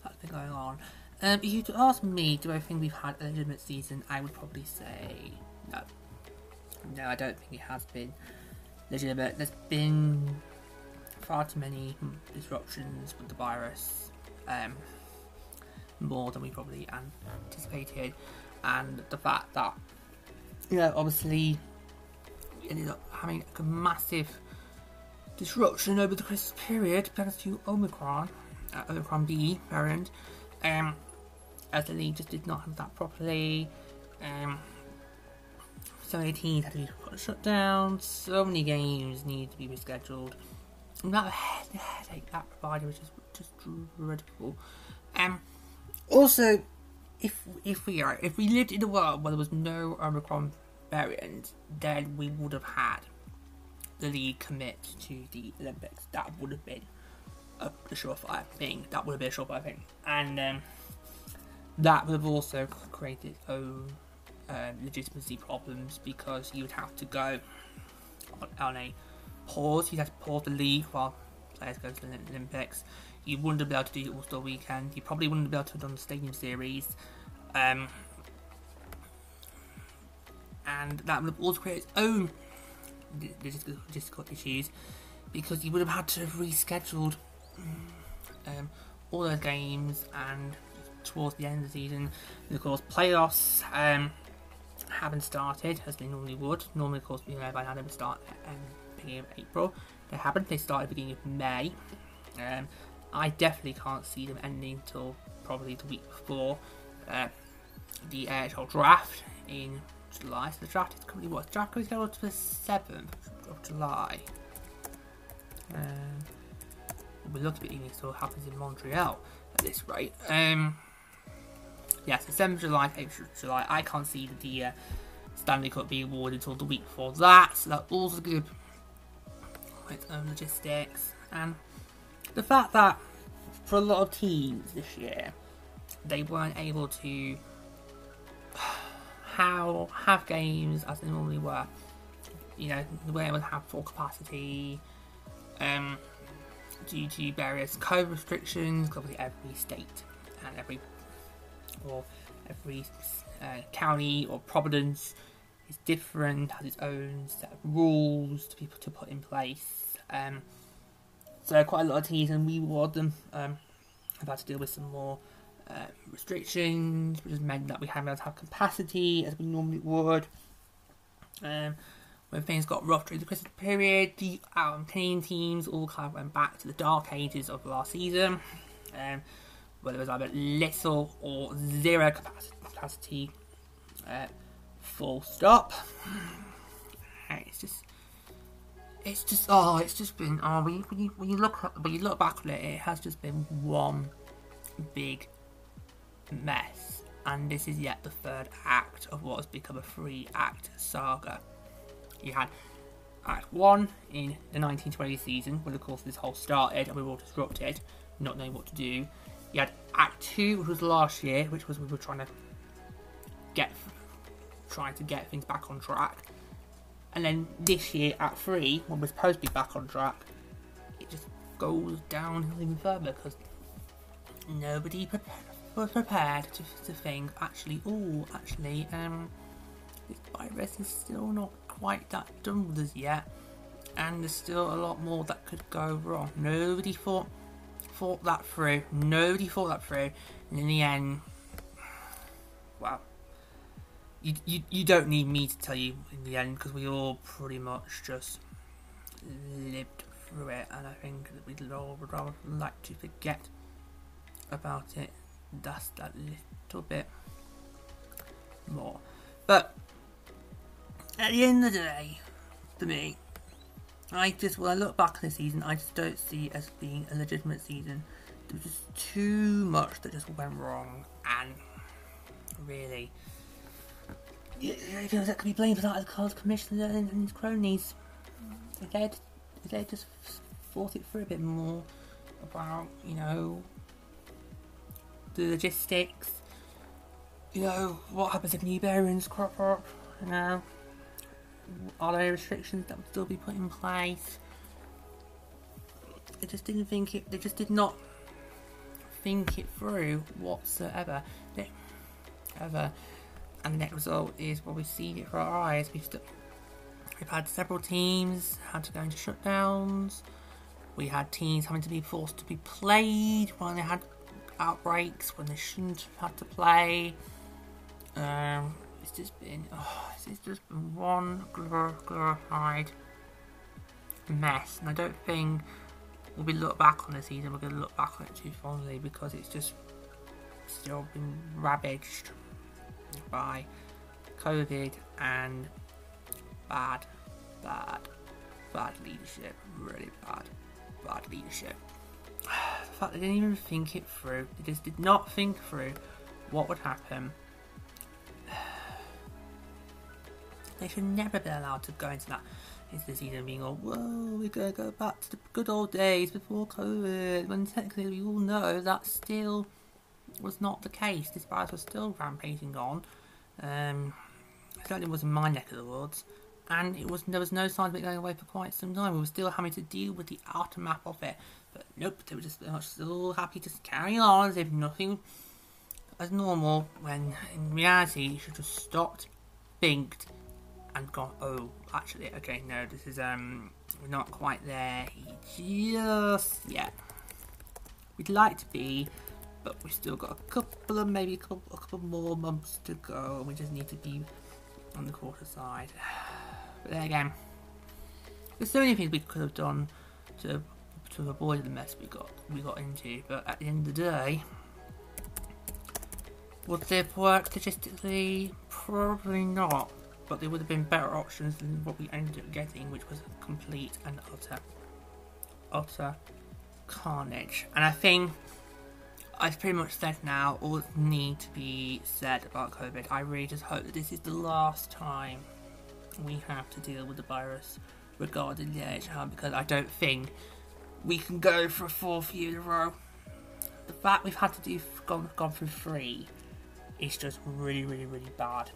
that's been going on. Um, if you ask me, do I think we've had a legitimate season? I would probably say no. No, I don't think it has been legitimate. There's been far too many disruptions with the virus, um, more than we probably anticipated, and the fact that, you know, obviously we ended up having a massive disruption over the Christmas period thanks to Omicron, uh, Omicron B variant. Um, as the league just did not have that properly. Um, so many teams had to be shut down. So many games need to be rescheduled. And that headache that provided was just just dreadful. Um, also, if if we are if we lived in a world where there was no Omicron variant, then we would have had the league commit to the Olympics. That would have been a, a surefire thing. That would have been a surefire thing, and um, that would have also created own uh, legitimacy problems because you would have to go on, on a pause. You'd have to pause the league while players go to the Olympics. You wouldn't be able to do the All Star Weekend. You probably wouldn't be able to have done the Stadium Series. Um, and that would have also created its own logistical issues because you would have had to have rescheduled um, all those games and towards the end of the season, and of course, playoffs um, haven't started as they normally would. Normally, of course, you know, by now they would start um, beginning of April. They haven't. They started beginning of May. Um, I definitely can't see them ending until probably the week before uh, the NHL draft in July. So the draft is currently what? The draft is going to the seventh of July. Um, we looked at it even still happens in Montreal at this rate. Um, yes, the 7th of July, 8th of July. I can't see the uh, Stanley Cup being awarded until the week before that, so that's also good with own logistics. And the fact that for a lot of teams this year, they weren't able to how have games as they normally were. You know, they weren't able to have full capacity. Um, due to various COVID restrictions, obviously every state and every or every uh, county or province is different, has its own set of rules to people to put in place. Um, so quite a lot of teams, and we were them, um, have had to deal with some more uh, restrictions, which has meant that we haven't been able to have capacity as we normally would. Um, when things got rough during the Christmas period, the um, Canadian teams all kind of went back to the dark ages of last season, um, where there was either little or zero capacity. Uh, full stop. It's just, it's just, oh, it's just been, oh, when you, when you, when you look, when you look back on it, it has just been one big mess, and this is yet the third act of what has become a three-act saga. You had Act 1 in the 1920 season, when of course this whole started and we were all disrupted, not knowing what to do. You had Act 2, which was last year, which was we were trying to get trying to get things back on track. And then this year, Act 3, when we're supposed to be back on track, it just goes downhill even further because nobody prepared, was prepared to, to think, actually, oh, actually, um, this virus is still not quite that done with us yet, and there's still a lot more that could go wrong. Nobody thought thought that through. Nobody thought that through, and in the end, well, you you, you don't need me to tell you in the end because we all pretty much just lived through it, and I think that we'd all would rather like to forget about it just that little bit more. But at the end of the day, for me, I just, when I look back on the season, I just don't see it as being a legitimate season. There was just too much that just went wrong, and really, it feels like could be blamed for that as Carl's commissioner and, and his cronies. If they if they just thought it through a bit more about, you know, the logistics, you know, what happens if new variants crop up, you know, are there restrictions that would still be put in place? They just didn't think it. They just did not think it through whatsoever. They, ever, and the net result is what we've seen it for our eyes. We've we've had several teams had to go into shutdowns. We had teams having to be forced to be played when they had outbreaks when they shouldn't have had to play. Um, it's just been, oh, it's just been one glorified mess, and I don't think we'll be look back on the season, we're going to look back on it too fondly because it's just still been ravaged by COVID and bad, bad, bad leadership. Really bad, bad leadership. The fact they didn't even think it through. They just did not think through what would happen They should never be allowed to go into that is the season being all, whoa, we're going to go back to the good old days before COVID, when technically we all know that still was not the case. This virus was still rampaging on. Um, certainly was in my neck of the woods, and it was there was no sign of it going away for quite some time. We were still having to deal with the aftermath of it, but nope, they were just very still happy to carry on as if nothing as normal. When in reality, you should have stopped, thinked, and gone. Oh, actually, okay, no, this is um, not quite there just yet. We'd like to be, but we've still got a couple of maybe a couple, a couple more months to go, and we just need to be on the quarter side. But then again, there's so many things we could have done to to avoid the mess we got we got into. But at the end of the day, would they have worked logistically? Probably not. But there would have been better options than what we ended up getting, which was complete and utter, utter carnage. And I think I've pretty much said now all that need to be said about COVID. I really just hope that this is the last time we have to deal with the virus regarding the AHL because I don't think we can go for a fourth year in a row. The fact we've had to do gone gone through three is just really, really, really bad.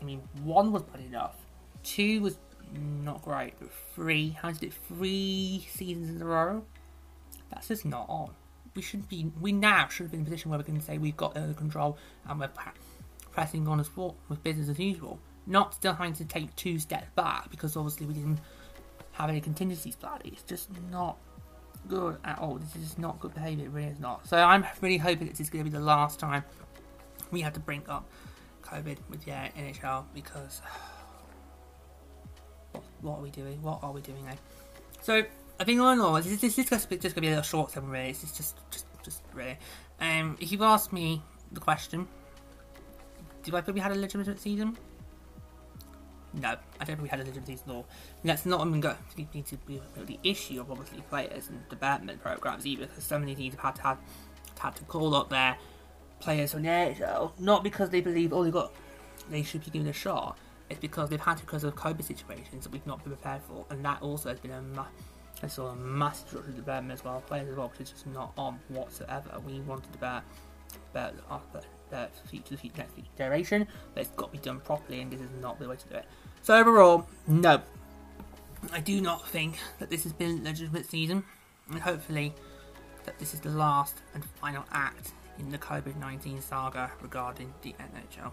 I mean, one was bad enough, two was not great, but three, how did it three seasons in a row? That's just not on. We should be, we now should be in a position where we can say we've got it under control and we're pressing on as well with business as usual. Not still having to take two steps back because obviously we didn't have any contingencies planned. It's just not good at all. This is not good behaviour. It really is not. So I'm really hoping this is going to be the last time we have to bring up COVID with the NHL because what, are we doing? What are we doing? Eh? So I think all in all, this, is just going to be a little short term really. It's just, just, just really. Um, if you asked me the question, do I think we had a legitimate season? No, I don't think we had a legitimate season at all. And that's not even going to be, to be the issue of obviously players and development programs either, because so many teams have had to have had to call up their players from the NHL, uh, not because they believe oh they got they should be given a shot. It's because they've had to because of COVID situations that we've not been prepared for, and that also has been a, ma- a sort of massive structural development as well. Players as well, which is just not on whatsoever. We wanted bear, bear after the future, the next generation, but it's got to be done properly, and this is not the way to do it. So overall, no, I do not think that this has been a legitimate season, and hopefully that this is the last and final act in the COVID 19 saga regarding the NHL.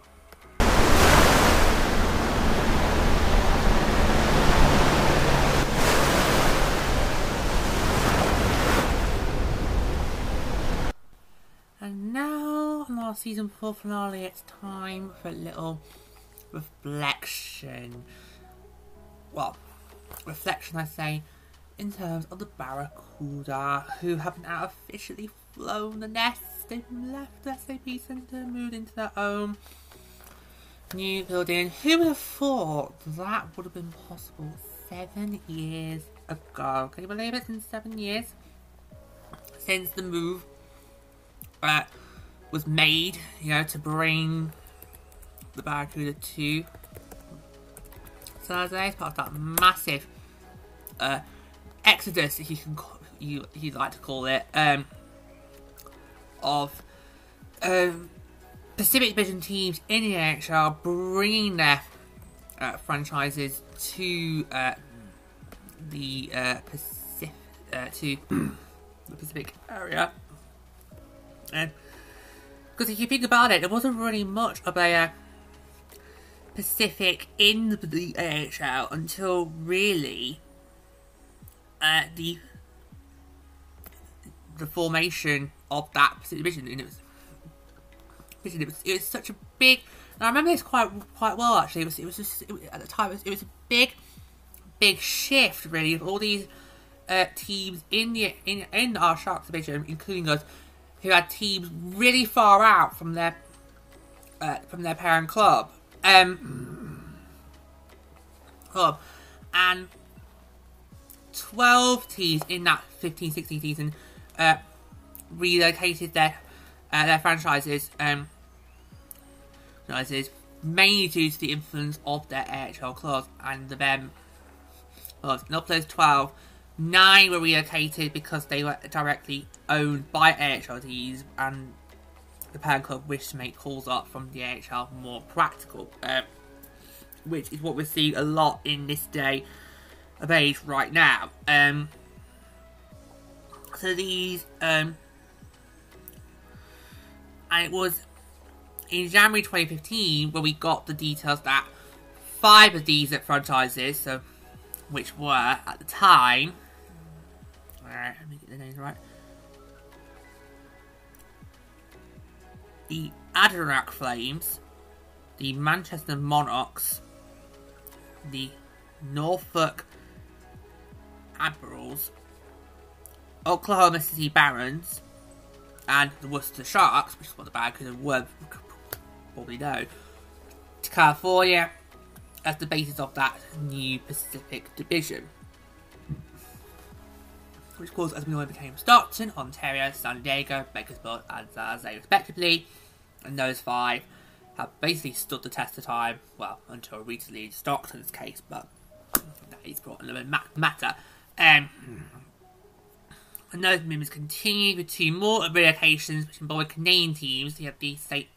And now, on our season 4 finale, it's time for a little reflection. Well, reflection, I say, in terms of the Barracuda, who have now officially flown the nest they've left the SAP Centre, moved into their own new building. Who would have thought that would have been possible seven years ago? Can you believe it? It's been seven years since the move uh, was made, you know, to bring the Barracuda to Thursday as part of that massive uh, exodus, if you can, you you'd like to call it. Um, of um, Pacific Division teams in the NHL bringing their uh, franchises to uh, the uh, Pacific uh, to the Pacific area. Because if you think about it, there wasn't really much of a uh, Pacific in the AHL until really uh, the the formation of that division, and it was, it was, it was such a big. And I remember this quite quite well actually. It was it was just it, at the time it was, it was a big, big shift really all these uh, teams in the in in our Sharks division, including us, who had teams really far out from their uh, from their parent club. Um, club, and 12 teams in that 15-16 season uh, relocated their uh, their franchises um, franchises mainly due to the influence of their AHL clubs and the them well, not those 12, 9 were relocated because they were directly owned by AHLTs and the Pan Club wished to make calls up from the AHL more practical, uh, which is what we're seeing a lot in this day of age right now. Um, so these, um, and it was in January 2015 when we got the details that five of these franchises, so which were at the time, alright, let me get the names right. The Adirondack Flames, the Manchester Monarchs, the Norfolk Admirals, Oklahoma City Barons, and the Worcester Sharks, which is what the have were probably know, to California as the basis of that new Pacific Division. Which of course, as we know, became Stockton, Ontario, San Diego, Bakersfield, and San Jose, respectively. And those five have basically stood the test of time, well, until recently Stockton's case, but that is brought another matter. Um, and those movements continued with two more relocations, which involved Canadian teams. You have the state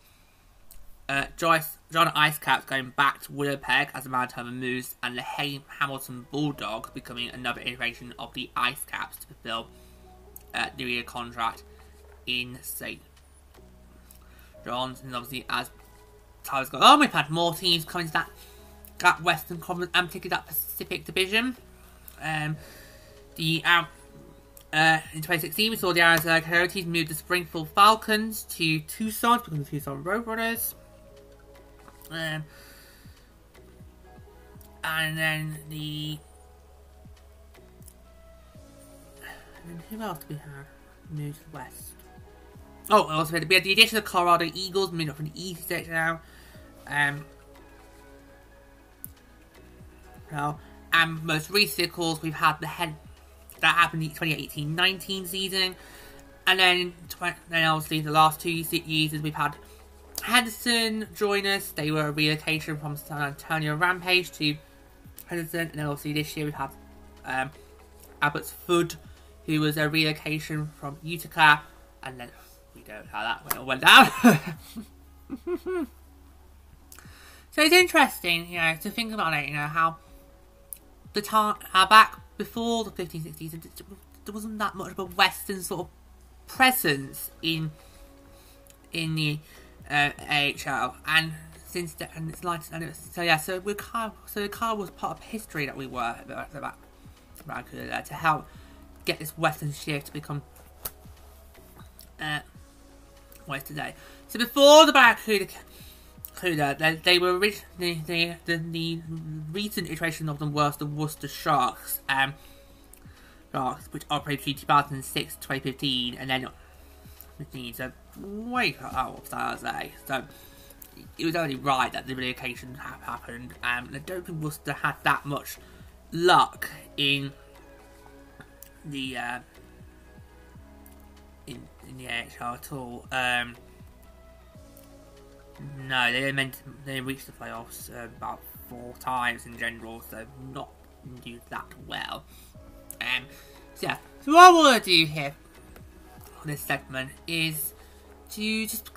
uh, Joyce, John Icecaps going back to Winnipeg as the Manitoba Moose, and the Hay Hamilton Bulldogs becoming another iteration of the Icecaps to fulfill uh, the year contract in St. John's. And obviously, as time's gone on, we've had more teams coming to that, that Western Conference and particularly that Pacific Division. Um, the um, uh, in 2016, we saw the Arizona Coyotes move the Springfield Falcons to Tucson to become the Tucson Roadrunners. Um, and then the. And who else do we have? Moved west. Oh, also we had the addition of the Colorado Eagles, moving up from the east state now. Um, well, and most recent, of course, we've had the head that happened in the 2018-19 season, and then then obviously the last two years we've had Henderson join us. They were a relocation from San Antonio Rampage to Henderson. And then obviously this year we have um, Abbotsford, who was a relocation from Utica. And then we don't know how that went, went down. so it's interesting, you know, to think about it, you know, how the time, how back before the 1560s, there wasn't that much of a Western sort of presence in in the uh, AHL, and since then, and it's like, and it's, so yeah, so we of, so the car was part of history that we were about about, to help get this Western shift to become uh, what is today. So before the Barracuda, they, they were originally the, the, the recent iteration of them was the Worcester Sharks, um, Sharks, which operated between 2006 to 2015, and then needs a way out of Thursday. So it was only right that the relocation ha- happened. Um, I don't think Worcester had that much luck in the uh, in in the AHL at all. Um, no, they meant they reached the playoffs uh, about four times in general, so not do that well. Um, so yeah, so what I want to do here on this segment is to just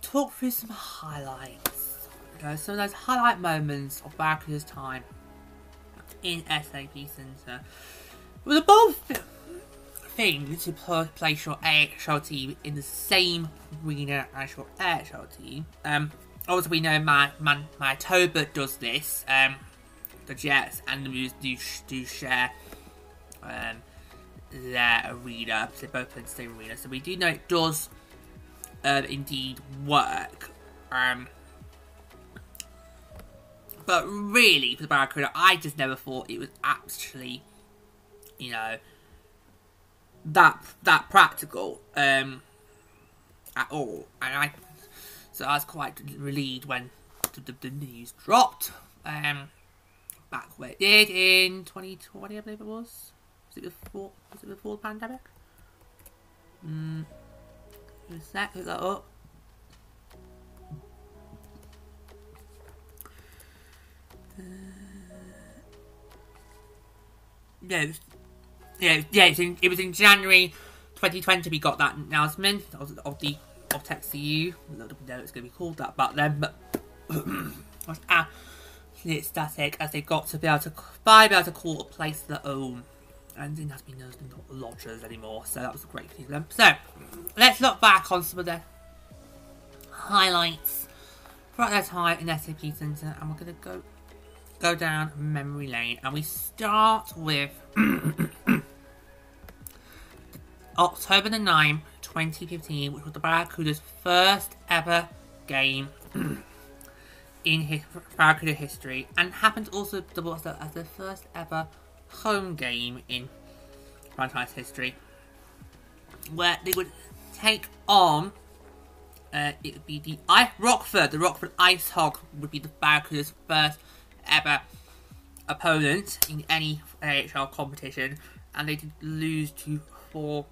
talk through some highlights. You know, some of those highlight moments of Barracuda's time in SAP Centre. With a bold thing to place your AHL team in the same arena as your AHL team. Um, obviously, we know my, my, Manitoba does this. Um, the Jets and the Moose do, do share um, their arena. They both play the same arena, so we do know it does uh, indeed work. Um, but really, for the Barracuda, I just never thought it was actually, you know, that that practical um, at all. And I, so I was quite relieved when the, the, news dropped. Um, back where it did in 2020, I believe it was. Was it before? Was it before the pandemic? Hmm. Give a sec. That up. yeah, it was, yeah, yeah. It was, in, it was in January 2020 we got that announcement of, of the of TechCU. I don't know it's going to be called that back then, but was absolutely ecstatic as they got to be able to buy, be able to call a place their own. And didn't have to be known as lodgers anymore, so that was a great thing for them. So, let's look back on some of the highlights throughout their time in SAP Centre, and we're going to go go down memory lane, and we start with October the 9th, 2015, which was the Barracuda's first ever game in his Barracuda history, and happened also to be as the first ever home game in franchise history, where they would take on. Uh, it would be the Rockford, the Rockford Ice Hog would be the Barracuda's first ever opponent in any AHL competition, and they did lose to four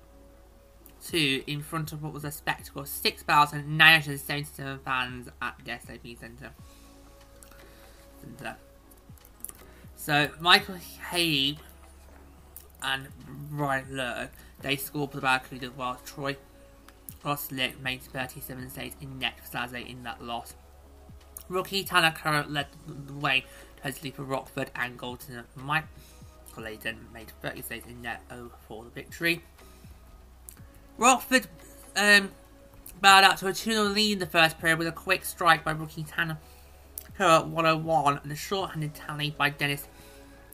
two in front of what was a spectacle 6,977 fans at the SAP Centre. So Michael Haley and Ryan Lerg, they scored for the Barracuda while Troy Grosenick made 37 saves in net for in that loss. Rookie Tanaka led the way totally for Rockford and Golden. Mike Leighton made 30 saves in net oh, for the victory. Rockford um, out to a 2 0 lead in the first period with a quick strike by rookie Tanner at 101 and a short-handed tally by Dennis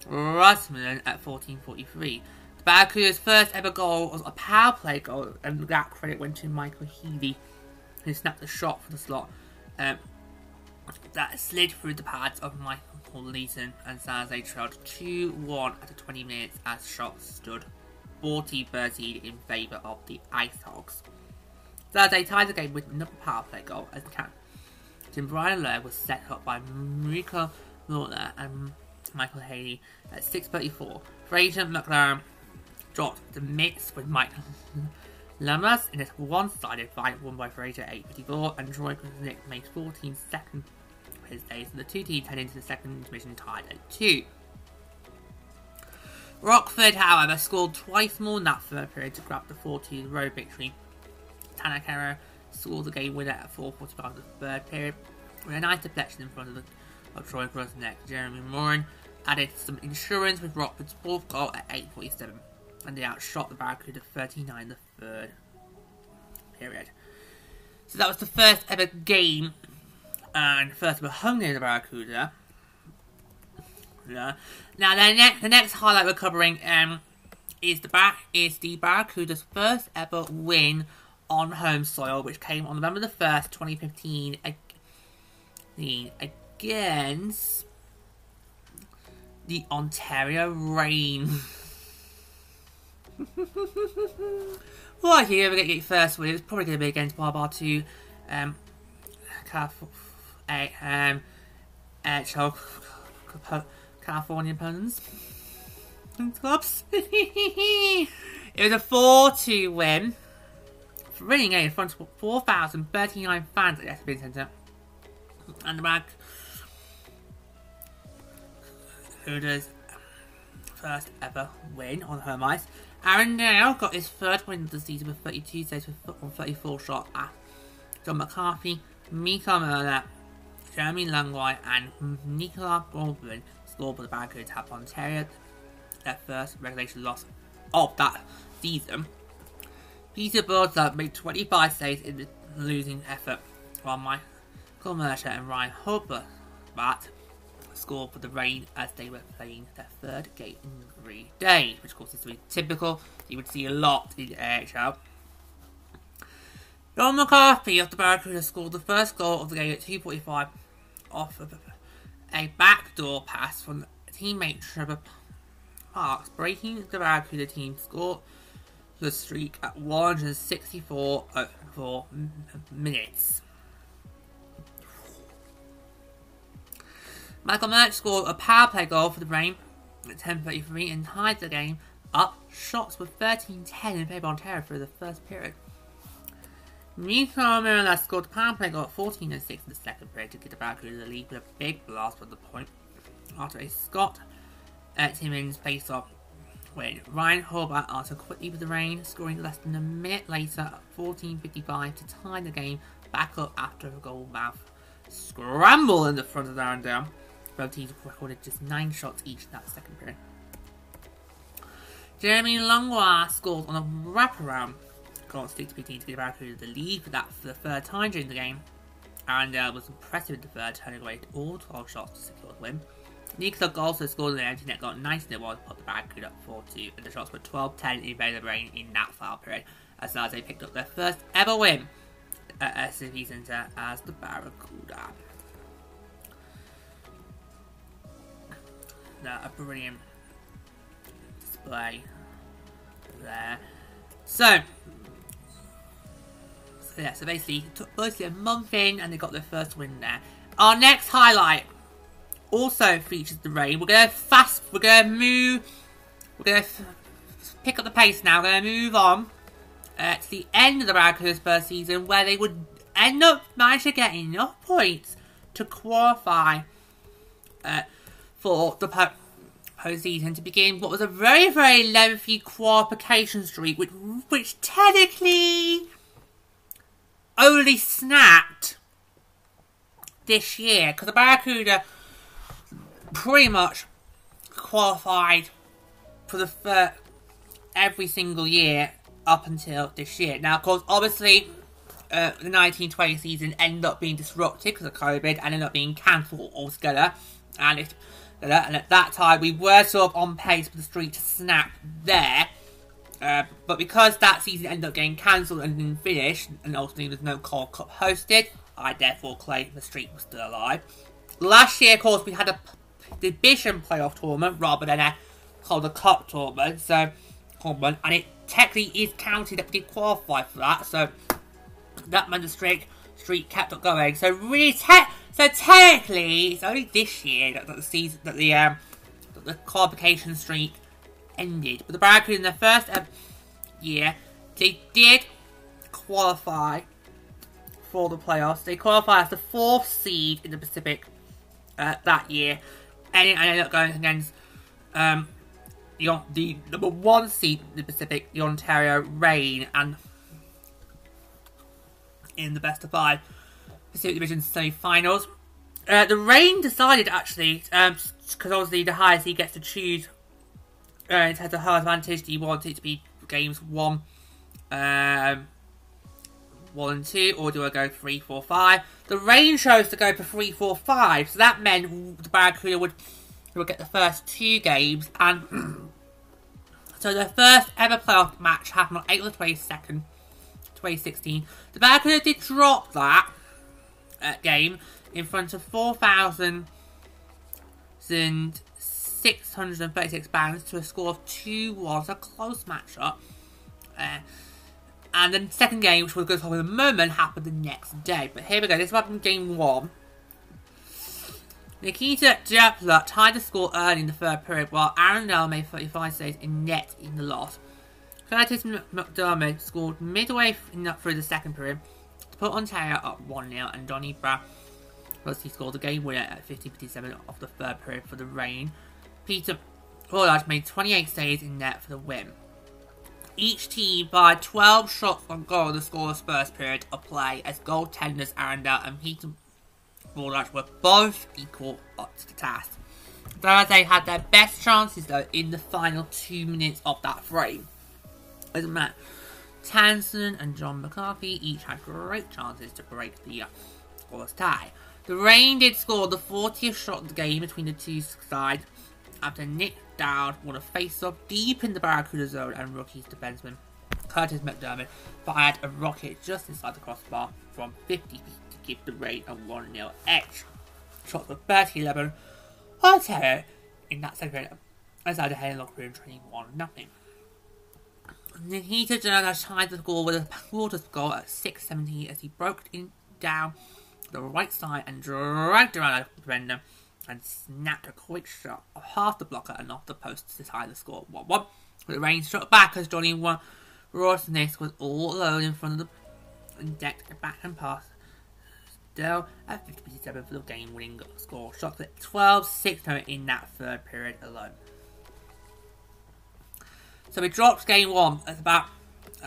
Rasmussen at 14.43. The Barracuda's first ever goal was a power play goal, and that credit went to Michael Heavey, who snapped the shot for the slot. Um, that slid through the pads of Michael Leighton, and Saturday trailed 2 1 after 20 minutes as shots stood 40 birdied in favour of the Ice Hogs. Saturday tied the game with another power play goal as the captain Brian Lowe was set up by Mariko Lawler and Michael Haley at 6.34. Fraser McLaren dropped the mix with Mike Lamas in a one-sided fight won by Fraser 8.54 and Troy Grosenick made 14 second his days and the two teams head into the second intermission tied at 2. Rockford, however, scored twice more in that third period to grab the 4-2 road victory. Tanner Kero scored the game winner at 4.45 of the third period with a nice deflection in front of, the, of Troy Grosenick. Jeremy Morin added some insurance with Rockford's fourth goal at 8.47 and they outshot the Barracuda 39 in the third period. So that was the first ever game and first ever home game of the Barracuda. Now the next the next highlight we're covering um is the back is the Barracuda's first ever win on home soil, which came on November the first, 2015, against the Ontario Reign. well, if you ever get your first win, it's probably going to be against Bar 2, um, um, California puns. clubs. it was a 4-2 win. Winning in front of 4,039 fans at the SB Centre. And the back does first ever win on home ice. Aaron Dell got his third win of the season with 32 saves on 34 shots at John McCarthy, Mika Jeremy Langlois, and Nikolay Goldobin scored for the Barracuda to have Ontario their first regulation loss of that season. Peter Burza made 25 saves in the losing effort, while Michael Mersch and Ryan but scored for the Reign as they were playing their third game in three days, which of course is really typical. You would see a lot in the AHL. John McCarthy of the Barracuda scored the first goal of the game at 2.45 off of a backdoor pass from teammate Trevor Parkes, breaking the Barracuda team score the streak at 164 for minutes. Michael Mersch scored a power play goal for the Reign at 10.33 and tied the game up shots with 13-10 in favour of Ontario for the first period. Nico Miranda scored power play goal at 14 and 6 in the second period to get the Barracuda the lead with a big blast from the point after a Scott uh, Timmins face off win. Ryan Horvat answered quickly with the Reign, scoring less than a minute later at 14.55 to tie the game back up after a goal mouth scramble in the front of the Aaron Dell. Both teams recorded just 9 shots each in that second period. Jeremy Langlois scored on a wraparound to beat to give Barracuda the lead for that for the third time during the game. Aaron Dell uh, was impressive in the third, turning away all 12 shots to secure the win. Nicola also scored an empty net, got 19 it was, put the Barracuda up 4 2, and the shots were 12 10 in favor of Reign in that foul period, as they picked up their first ever win at SAP Center as the Barracuda. Now, a brilliant display there. So yeah, so basically, it took mostly a month in and they got their first win there. Our next highlight also features the Reign. We're going to fast, we're going to move, we're going to pick up the pace now. We're going to move on uh, to the end of the Barracuda's first season where they would end up managing to get enough points to qualify uh, for the postseason to begin what was a very, very lengthy qualification streak, which, which technically only snapped this year because the Barracuda pretty much qualified for the first every single year up until this year. Now, of course, obviously, uh, the 1920 season ended up being disrupted because of COVID and ended up being cancelled altogether. And, it, and at that time, we were sort of on pace for the streak to snap there. Uh, but because that season ended up getting cancelled and didn't finish, and ultimately there was no Calder Cup hosted, I therefore claim the streak was still alive. Last year, of course, we had a division playoff tournament rather than a Calder Cup tournament, so tournament, and it technically is counted that we did qualify for that, so that meant the streak streak kept up going. So really, te so technically, it's only this year that, that the season that the um that the qualification streak ended. But the Barracuda in the first um, year, they did qualify for the playoffs. They qualified as the fourth seed in the Pacific uh, that year, and it ended up going against um, the, the number one seed in the Pacific, the Ontario Reign, and in the best of five Pacific Division semi-finals. Uh, the Reign decided actually, because um, obviously the highest he gets to choose uh, a hard advantage. Do you want it to be games one, um, one and two, or do I go three, four, five? The range chose to go for three, four, five, so that meant the Barracuda would would get the first two games, and so the first ever playoff match happened on April twenty second, twenty sixteen. The Barracuda did drop that uh, game in front of four thousand and £636 to a score of 2 was a close matchup. Uh, and the second game, which was going to talk about moment, happened the next day. But here we go, this happened game one. Nikita Jepler tied the score early in the third period, while Aaron Dell made 35 saves in net in the loss. Kurtis MacDermid scored midway through the second period to put Ontario up 1 0, and Donny Brad he scored the game winner at 15.57 of the third period for the Reign, Peter Horloge made 28 saves in net for the win. Each team by 12 shots on goal in the scoreless first period of play as goaltenders Aaron Dell and Peter Warlock were both equal up to the task. They had their best chances though in the final two minutes of that frame. As a matter, Tanson and John McCarthy each had great chances to break the uh, scoreless tie. The Reign did score the 40th shot of the game between the two sides after Nick Dowd won a face-off deep in the Barracuda zone and rookie's defenseman Kurtis MacDermid fired a rocket just inside the crossbar from 50 feet to give the Reign a 1 0 edge. Shots were 30 11 Ontario in that second as I had a locker room training 1 0. Nikita Jonas tied the score with a quarter score at 6.70 as he broke in down the right side and dragged around the defender and snapped a quick shot of half the blocker and off the post to tie the score 1 1. The Reign struck back as Johnny Rawson was all alone in front of the deck back and pass Dell at 50% for the game winning score. Shots at 12 6 in that third period alone. So we dropped game one. That's about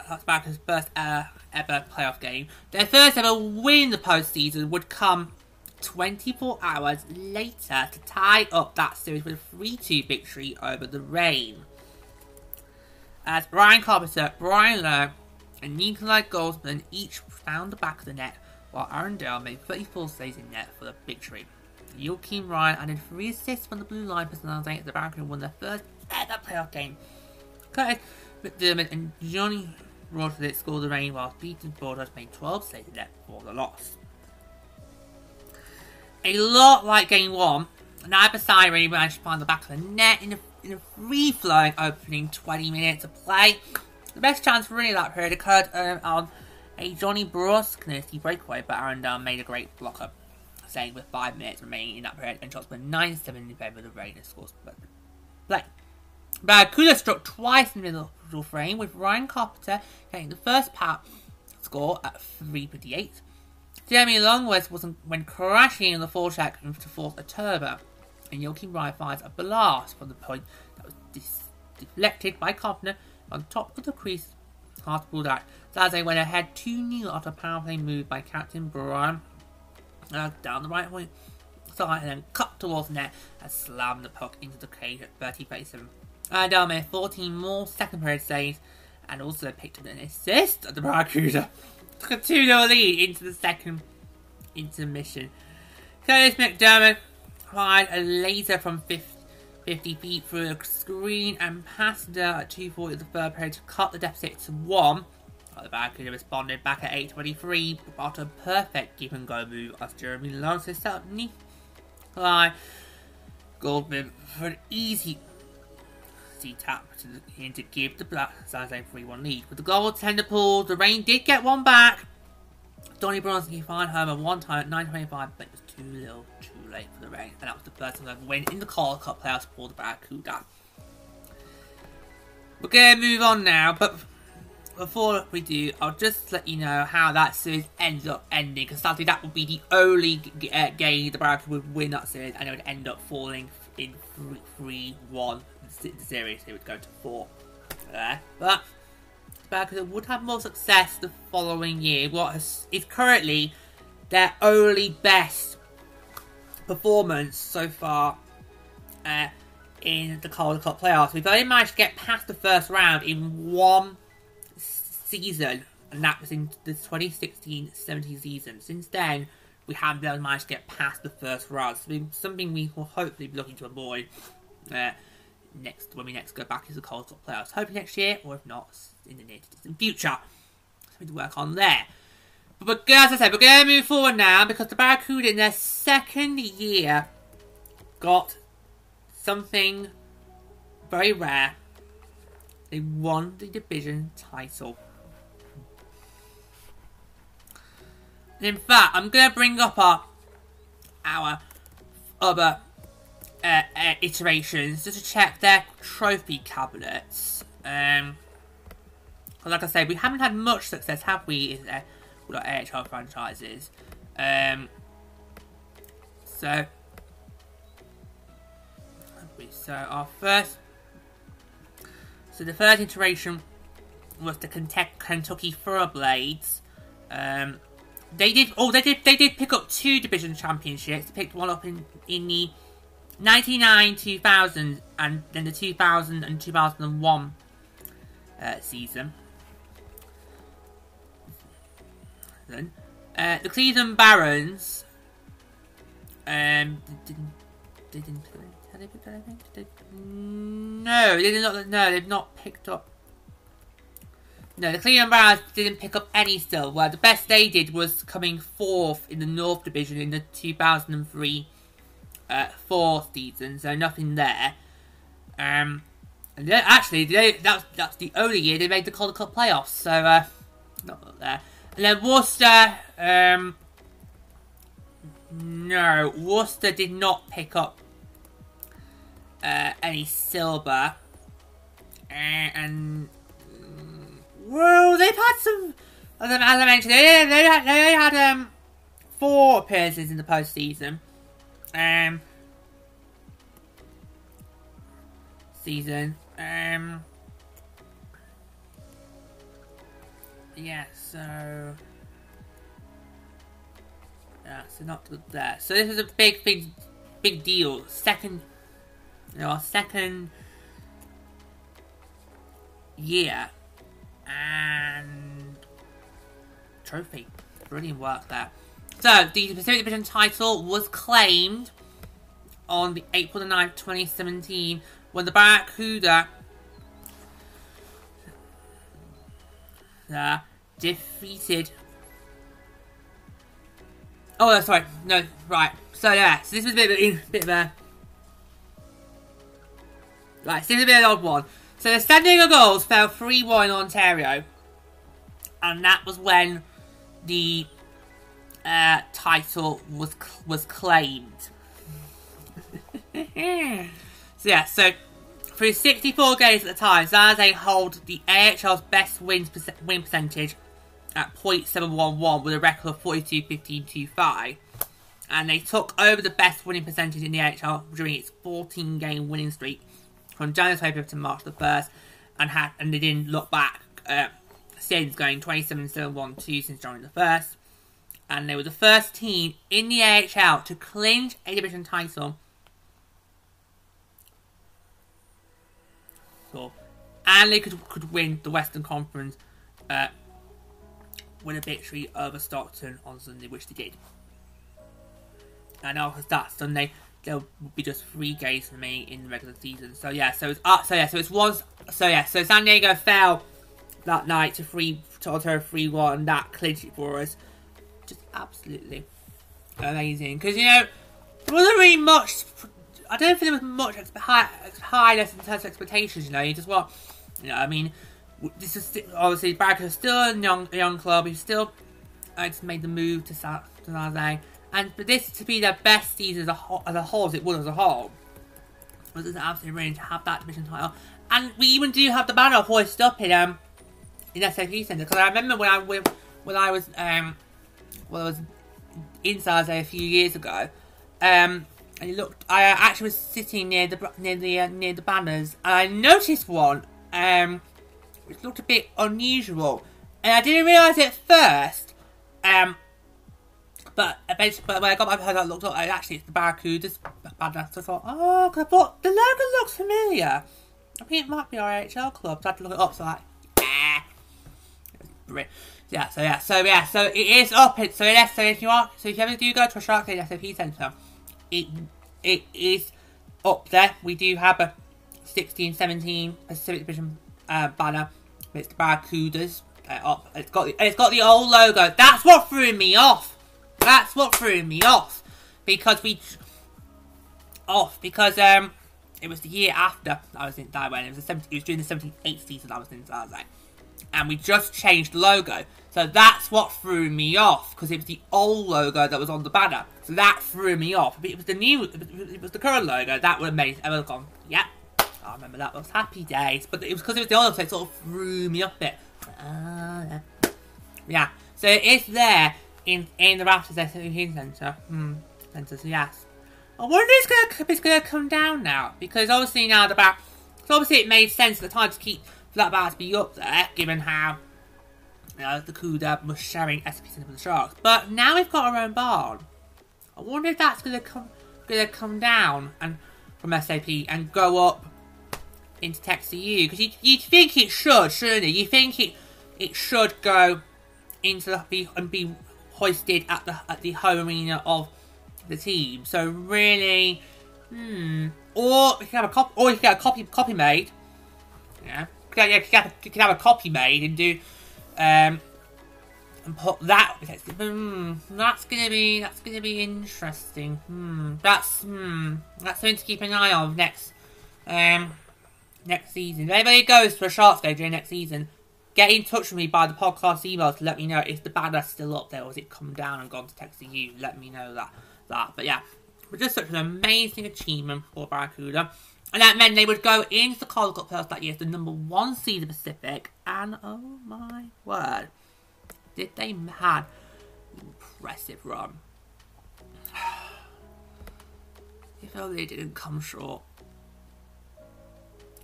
that's about his first uh, ever playoff game. Their first ever win in the postseason would come 24 hours later to tie up that series with a 3-2 victory over the Reign. As Brian Carpenter, Brian Lowe, and Nikolai Goldsman each found the back of the net, while Aaron Dell made 34 saves in net for the victory. Joakim Ryan added three assists from the blue line personality as the Barracuda won their first ever playoff game. Kurtis MacDermid and Johnny Roderick scored the Reign while Peter Borders made 12 saves in net for the loss. A lot like game one, Naibasai Siri managed to find the back of the net in a, in a free-flowing opening 20 minutes of play. The best chance really that period occurred um, on a Jonny Brodzinski breakaway, but Dunn made a great blocker, saying with 5 minutes remaining in that period and shots were 9-7 in favour of the Raiders scores but play. Barracuda struck twice in the middle frame, with Ryan Carpenter getting the first power score at 3.58. Jeremy Longworth was when crashing in the forecheck to force a turbo, and Joakim Ryan fires a blast from the point that was deflected by Carpenter on top of the crease. Hard to pull out. Zaze went ahead 2 0 after a power play move by Captain Brian uh, down the right wing side and then cut towards net and slammed the puck into the cage at 30 37. Adel made 14 more second period saves and also picked up an assist at the Barracuda. Took a 2 0 lead into the second intermission. Kurtis MacDermid fired a laser from 50, feet through a screen and it at 240 of the third period to cut the deficit to 1. The Barracuda responded back at 8.23 after a perfect give and go move as Jeremy Lawrence set up Nikolai Goldman for an easy C tap to, in to give the Black Stars a 3 1 lead. With the goaltender pool, the Reign did get one back. Donny Bronski fired home at one time at 9.25, but it was too little too late for the Reign, and that was the first time ever win in the Calder Cup playoffs for the Barracuda. We're going to move on now, but before we do, I'll just let you know how that series ends up ending, because sadly that would be the only uh, game the Barracuda would win that series, and it would end up falling in 3-1 the series, it would go to 4 there. But Barracuda would have more success the following year. What is currently their only best performance so far uh, in the Calder Cup playoffs. We've only managed to get past the first round in one season, and that was in the 2016-17 season. Since then, we haven't been able to to get past the first round. So something we will hopefully be looking to avoid uh, next when we next go back as the Calder Cup playoffs. Hoping next year, or if not, in the near distant future. Something to work on there. But, but as I said, we're going to move forward now because the Barracuda in their second year got something very rare. They won the division title. in fact, I'm going to bring up our, our other uh, uh, iterations just to check their trophy cabinets. Um, like I said, we haven't had much success, have we, uh, with our AHL franchises? Um, so, so our first, so the first iteration was the Kentucky Thoroughblades. Um, they did. Oh, they did. They did pick up two division championships. They picked one up in in the 99, 2000, and then the 2000 and 2001 uh, season. Then, uh, the Cleveland Barons. Um, they didn't they didn't they up anything? Did, no, they did not. No, they've not picked up no, the Cleveland Browns didn't pick up any still. Well, the best they did was coming fourth in the North Division in the 2003 uh, fourth season, so nothing there. Um, and they, actually, they, that's that's the only year they made the Calder Cup playoffs, so uh, not there. And then Worcester, um, no, Worcester did not pick up uh, any silver, and well, they've had some. As I mentioned, they they had, they had um four appearances in the postseason. Um, season. Um, yeah, so yeah, so not there. So this is a big, big, big deal. Second, you know, second year and trophy. Brilliant work there. So the Pacific Division title was claimed on the April the 9th, 2017, when the Barracuda uh, defeated. Oh, sorry, no, right. So yeah, so this was a bit a, bit of a right. This is a bit of an odd one. So the San Diego Gulls fell 3 1 in Ontario. And that was when the uh, title was was claimed. so yeah, so through 64 games at the time, Zaze hold the AHL's best wins win percentage at .711 with a record of 42-15-25. And they took over the best winning percentage in the AHL during its 14 game winning streak from January 25th to March the 1st, and had and they didn't look back uh, since going 27 7 1 2 since joining the 1st. And they were the first team in the AHL to clinch a division title. So, and they could, could win the Western Conference uh, with a victory over Stockton on Sunday, which they did. And after that Sunday, there will be just three games remaining in the regular season. So yeah, so it's uh, so yeah, so it's was so yeah, so San Diego fell that night to three to Ontario three one. That clinched it for us. Just absolutely amazing because you know there wasn't really much. I don't think there was much high, highness in terms of expectations. You know, you just what you know. I mean, this is obviously Barracuda is still a young young club. He's still uh, just made the move to San Jose and for this to be their best season as a whole, as, a whole, as it was as a whole, was an absolute brilliant to have that division title. And we even do have the banner hoisted up in um in SAP Centre because I remember when I when I was um when I was in Sarze a few years ago, um and looked I actually was sitting near the near the uh, near the banners and I noticed one um which looked a bit unusual and I didn't realise it first um but eventually, but when I got my head, I looked up, and actually it's the Barracudas banner. So I thought, oh, cause I thought the logo looks familiar. I think it might be our AHL club. So I had to look it up. So like, yeah, yeah. So yeah, so yeah, so it is. It, so yes, so if you are, so if you ever do go to a Shark and SAP Centre, it it is up there. We do have a 16, 17 Pacific Division uh, banner. It's the Barracudas uh, up. It's got the, it's got the old logo. That's what threw me off. That's what threw me off. Because we... Off. Because, um... It was the year after I was in Taiwan. It was, the 17, it was during the 78th season I was in Taiwan. And we just changed the logo. So that's what threw me off. Because it was the old logo that was on the banner. So that threw me off. But it was the new... It was the current logo. That would have made... I would have gone, yep. I remember that. was happy days. But it was because it was the old so it sort of threw me off a bit. Uh, yeah. yeah. So it's there in in the Raptors SAP Centre. Hmm. Centre, so yes. I wonder if it's gonna if it's gonna come down now because obviously now the back. So obviously it made sense at the time to keep that bar to be up there, given how you know, the Cuda was sharing SAP Centre with the Sharks. But now we've got our own barn. I wonder if that's gonna come gonna come down and from SAP and go up into Tech CU because you you think it should, shouldn't it? You think it it should go into the and be hoisted at the at the home arena of the team. So really, hmm. Or you can have a copy, or you can get a copy copy made. Yeah, yeah, you you can have a copy made and do, um, and put that. Hmm, that's gonna be that's gonna be interesting. Hmm, that's hmm, that's something to keep an eye on next, um, next season. If anybody goes to a Sharks game during next season, Get in touch with me by the podcast email to let me know if the banner's still up there or has it come down and gone to Texas you. Let me know that. that. But yeah, but just such an amazing achievement for Barracuda. And that meant they would go into the Calder Cup first that year the number one seed the Pacific. And oh my word, did they had impressive run. if only they didn't come short.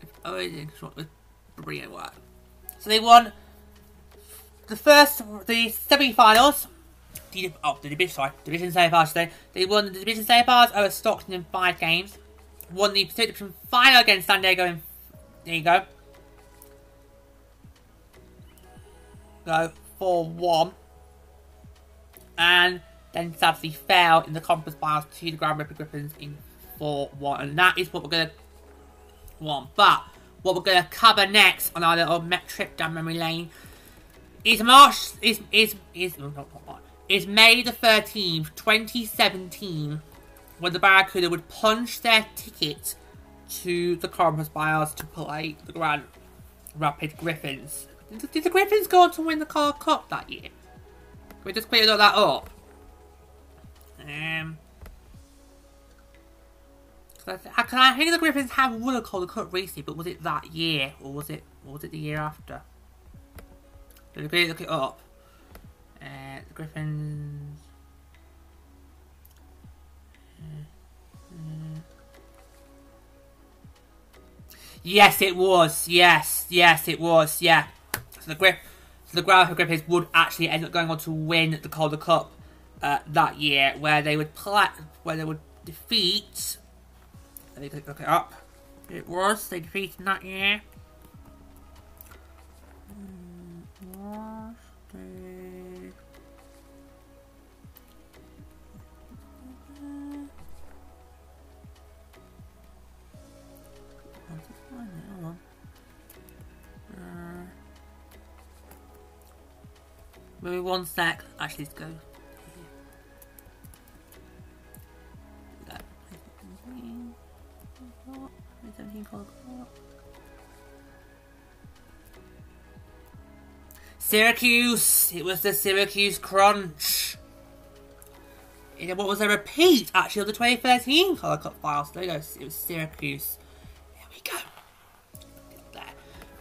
If only they didn't come short with brilliant work. So they won the first, the semi-finals, the, oh, the division, sorry, division semi-finals today. They won the division semi-finals over Stockton in five games. Won the Pacific final against San Diego in, there you go. Go, 4-1. And then sadly fell in the conference finals to the Grand Rapids Griffins in 4-1. And that is what we're going to want. But what we're going to cover next on our little trip down memory lane is March is is is oh, is May the thirteenth, twenty seventeen, when the Barracuda would punch their ticket to the Conference Finals to play the Grand Rapid Griffins. Did, did the Griffins go on to win the Car Cup that year? Can we just clear that up? Um. I, I think the Griffins have won a Calder Cup recently, but was it that year or was it was it the year after? Let me look it up. Uh, the Griffins. Yes, it was. Yes, yes, it was. Yeah. So the Griff, so the Groundhog Griffins would actually end up going on to win the Calder Cup uh, that year, where they would play, where they would defeat. Let me look it up. It was they defeated that year. Maybe one sec. Actually, let's go. Syracuse! It was the Syracuse Crunch. It, what was a repeat, actually, of the 2013 Calder Cup Finals. There. It was Syracuse. There we go. There.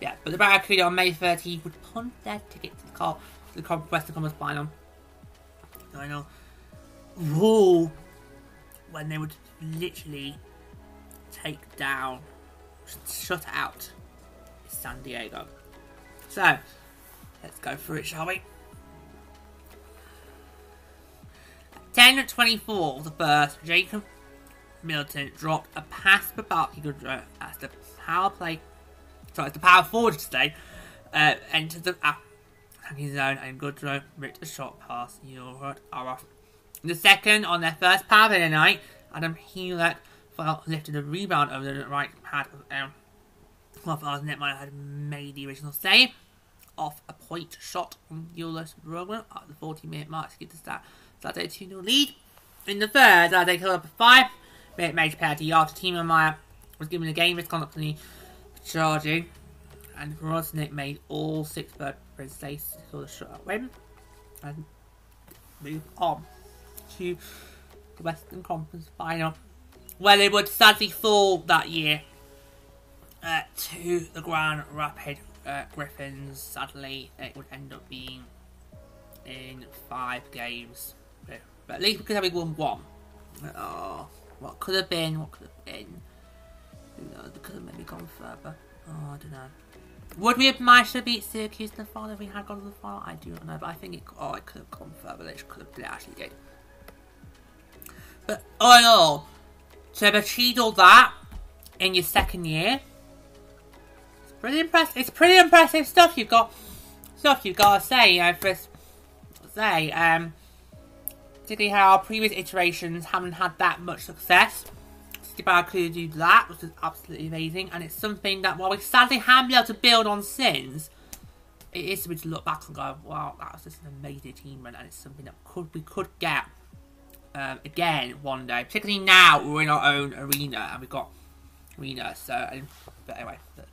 Yeah, but the Barracuda on May 13th would punt their ticket to the Cup the Western Conference Final. I know. Whoa! When they would literally take down, shut out San Diego. So, let's go through it, shall we? 10 24, the first, Jacob Middleton dropped a pass for Barclay Goodrow as the power play, sorry, the power forward today, uh, entered the, attacking zone and Goodrow ripped a shot past Ulrich Aroff. In the second, on their first play of the night, Adam Hewlett lifted a rebound over the right pad of um, Fowler's netminder had made the original save off a point shot from Julius Rogler at the 40 minute mark to get the start. Saturday 2 0 lead. In the third, they killed up a 5 minute major penalty after Timo Meier was given a game misconduct penalty charging and Rosnick made all six bird saves for the shutout win and move on to the Western Conference final where they would sadly fall that year uh, to the Grand Rapid uh, Griffins. Sadly, it would end up being in five games, but at least because having won one. Oh, what could have been? What could have been? Who knows? They could have maybe gone further. Oh, I don't know. Would we have managed to beat Syracuse in the final if we had gone to the final? I do not know, but I think it, oh, it could have gone further it could have, actually did. But all in to have achieved all that in your second year, it's pretty impressive. It's pretty impressive stuff you've got. Stuff you've got to say, you know, for say, um, particularly how our previous iterations haven't had that much success. Bar could do that, which is absolutely amazing, and it's something that while we sadly haven't been able to build on since, it is something to look back and go, wow, that was just an amazing achievement, and it's something that could we could get um, again one day. Particularly now we're in our own arena and we've got arena. So, and, but anyway, but,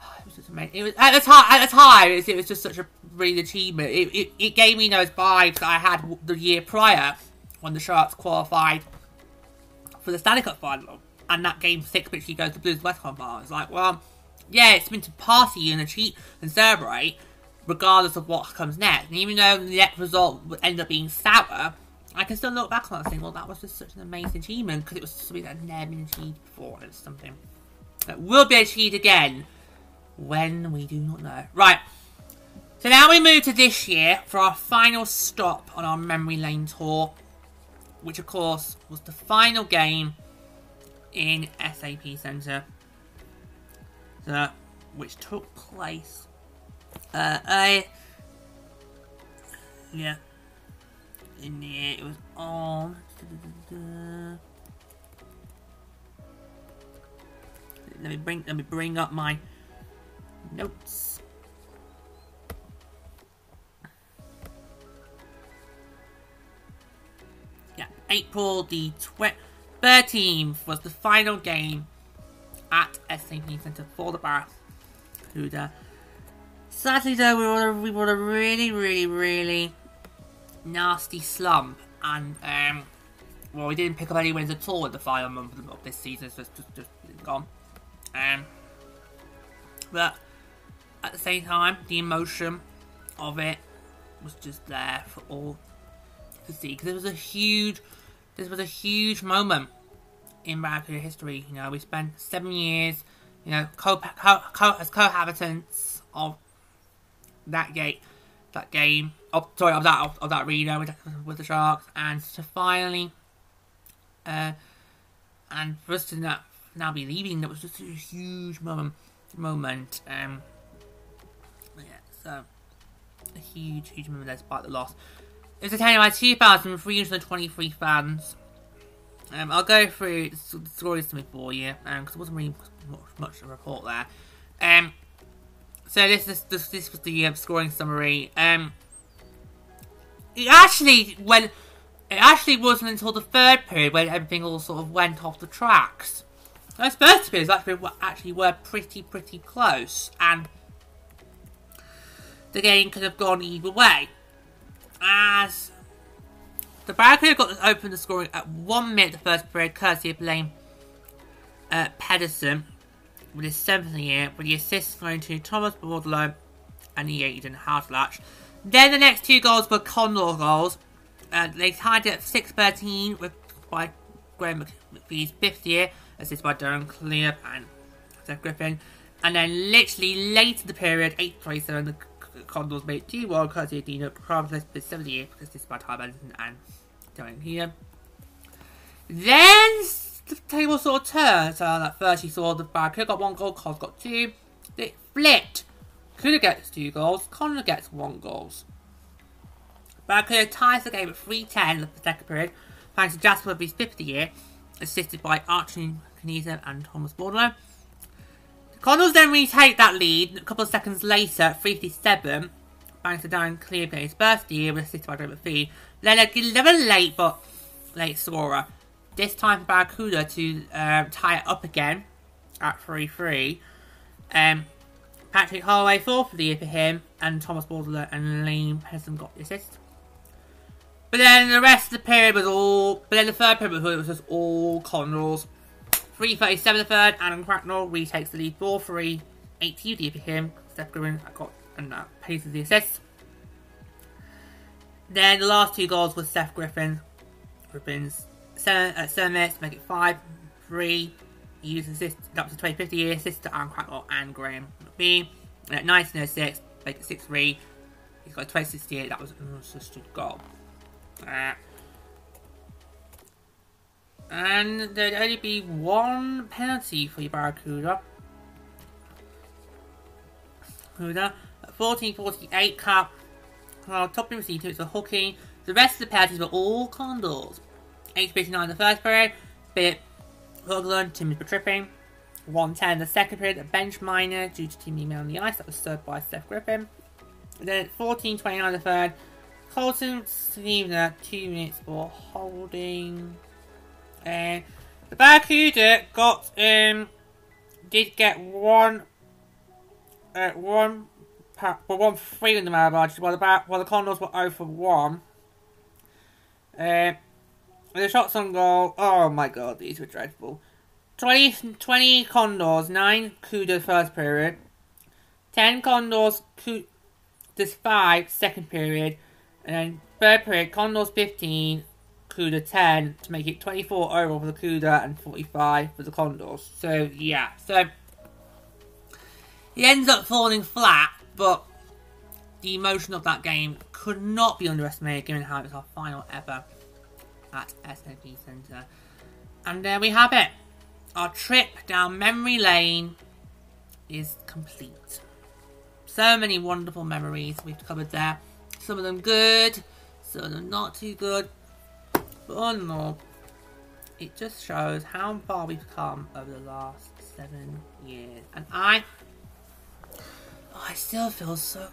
it was just amazing. It was at the time. At the time, it was, it was just such a brilliant achievement. It, it, it gave me those vibes that I had the year prior when the Sharks qualified for the Stanley Cup final, and that game six which he goes to Blues West Con bar. It's like, well, yeah, it's meant to party and cheat and celebrate, regardless of what comes next. And even though the next result would end up being sour, I can still look back on that and think, well, that was just such an amazing achievement because it was something that had never been achieved before. And it's something that will be achieved again when we do not know. Right. So now we move to this year for our final stop on our memory lane tour, which of course was the final game in SAP Center, so, which took place. Uh, I yeah, in there it was on. Let me bring let me bring up my notes. April the 13th was the final game at SAP Center for the Barracuda. Sadly though, we were, we were a really, really, really nasty slump and um, well, we didn't pick up any wins at all in the final month of this season. It's just, just, just gone. Um, but at the same time, the emotion of it was just there for all to see because it was a huge, this was a huge moment in Barracuda history. You know, we spent seven years, you know, co, co, co as cohabitants of that gate, that game. Oh, sorry, of that of, of that arena with, with the Sharks, and to finally, uh, and for us to not now be leaving, that was just a huge moment. Moment. Um. Yeah. So a huge, huge moment despite the loss. It was attended by 2,323 fans. Um, I'll go through the stories to me for you, because um, wasn't really much, much to report there. Um, so this is this, this was the um, scoring summary. Um, it actually when it actually wasn't until the third period when everything all sort of went off the tracks. Those first periods actually were, actually were pretty pretty close, and the game could have gone either way. As the Barracuda got the open the scoring at one minute the first period, courtesy of Blaine uh, Pedersen with his seventh year, with the assists going to Thomas Bordeleau and Aidan Hartlach. Then the next two goals were Condor goals. Uh, they tied it at 6-13 with by Graham McPhee's fifth year, assisted by Darren Clear and Seth Griffin. And then literally late in the period, 8-27, the Condors made 2-1 courtesy of Dino Kravlis, but 70 years, assisted by Ty Benson and Darren here. Then the table sort of turned. So that first you saw the Barracuda got one goal, Cos got two. It flipped. Kuda gets two goals, Connor gets one goal. Barracuda ties the game at 3-10 in the second period, thanks to Jasper with his 50 year, assisted by Archie Canisa and Thomas Bordeleau. The then retake that lead a couple of seconds later at 357, thanks to Darren Clear getting his first year, assisted by David Fee. Then a little late, but late scorer. This time for Barracuda to um, tie it up again at 3-3. Um, Patrick Holloway fourth for the year for him, and Thomas Bordeleau and Liam Pedersen got the assist. But then the rest of the period was all. But then the third period was just all Condors. 3.37 the third, Adam Cracknell retakes the lead 4 3. 8 TD for him. Steph Griffin got and that pays the assist. Then the last two goals were Seth Griffin. Griffin's seven, uh, seven minutes make it 5 3. He used assist up to 2050 year assist to Aaron Cracknell and Graham McPhee. And at 1906, make it 6 3. He's got 2068, that was an unassisted goal. Uh, and there'd only be one penalty for your Barracuda. Barracuda. 1448 Cup. Well, top receiver it's a hooking. The rest of the penalties were all Condors. 859 in the first period. Bit Hoagland, Timmy for tripping. 110 in the second period, a bench minor due to team email on the ice. That was served by Steph Griffin. Then 1429 in the third. Colton Stevener, 2 minutes for holding. And the Barracuda got, um, did get one, uh, one, well, one free in the Marabage, while the, while the Condors were 0 for 1. Uh, the shots on goal, oh my god, these were dreadful. 20, 20 Condors, 9 Cuda first period, 10 Condors, this 5 second period, and then third period, Condors 15, Cuda 10 to make it 24 overall for the Cuda and 45 for the Condors. So, yeah. So, he ends up falling flat, but the emotion of that game could not be underestimated given how it was our final ever at SAP Centre. And there we have it. Our trip down memory lane is complete. So many wonderful memories we've covered there. Some of them good, some of them not too good. But all in all, it just shows how far we've come over the last seven years. And I, oh, I still feel so,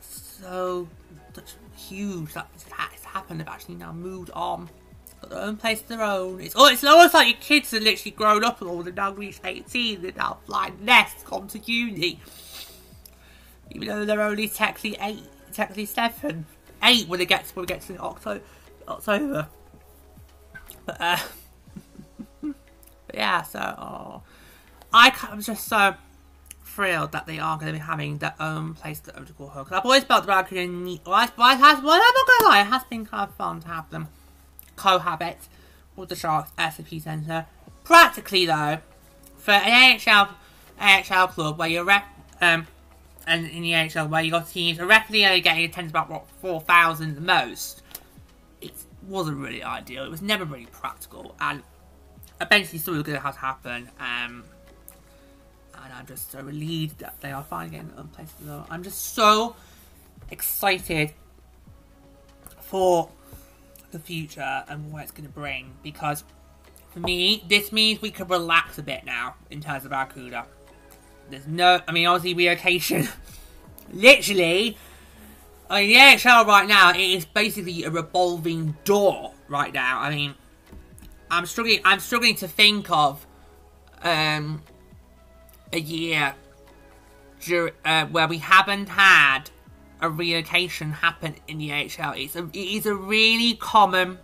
so such huge that it's happened. They've actually now moved on. Got their own place of their own. It's, oh, it's almost like your kids are literally grown up and all. They're now reached 18. They're now flying nests, gone to uni. Even though they're only technically eight, technically seven, eight when they get to, when we get to October. October. But yeah, so oh, I am just so thrilled that they are going to be having their own place to call home. Because I've always felt that I need. Well, it has, well, I'm not going to lie, it has been kind of fun to have them cohabit with the Sharks SAP Centre. Practically, though, for an AHL, AHL club where you're rep, um, and in the AHL where you got teams are roughly only getting attendance about what 4,000 the most, wasn't really ideal. It was never really practical, and eventually still going to have to happen. Um, and I'm just so relieved that they are finally getting them places. I'm just so excited for the future and what it's going to bring because for me, this means we can relax a bit now in terms of Barracuda. There's no, I mean, obviously relocation. Literally, I mean, the AHL right now, it is basically a revolving door right now. I mean, I'm struggling. I'm struggling to think of um, a year uh, where we haven't had a relocation happen in the AHL. It's a, it is a really common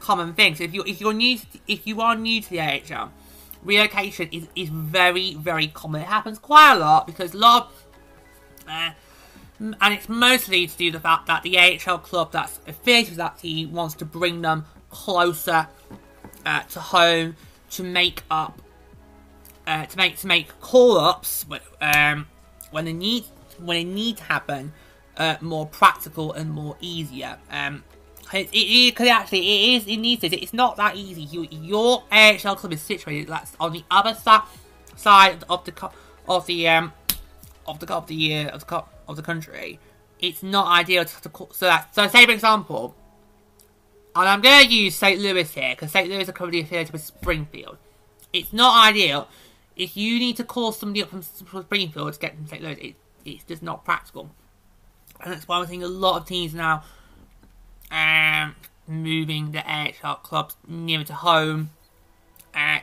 common thing. So if you if you're new to, if you are new to the AHL, relocation is, is very very common. It happens quite a lot because a lot of, uh, and it's mostly to do with the fact that the AHL club that's affiliated with that team wants to bring them closer uh, to home to make up uh, to make to make call ups um, when they need when they need to happen uh, more practical and more easier. Um, it, it, it, actually it is it needs it. It's not that easy. You, your AHL club is situated that's on the other side side of the of the um of the of the uh, of the of the country. It's not ideal to, to so that so say for example, and I'm going to use St. Louis here because St. Louis are currently affiliated with Springfield. It's not ideal if you need to call somebody up from, Springfield to get from St. Louis. It, it's just not practical, and that's why we're seeing a lot of teams now um, moving the AHL clubs nearer to home uh,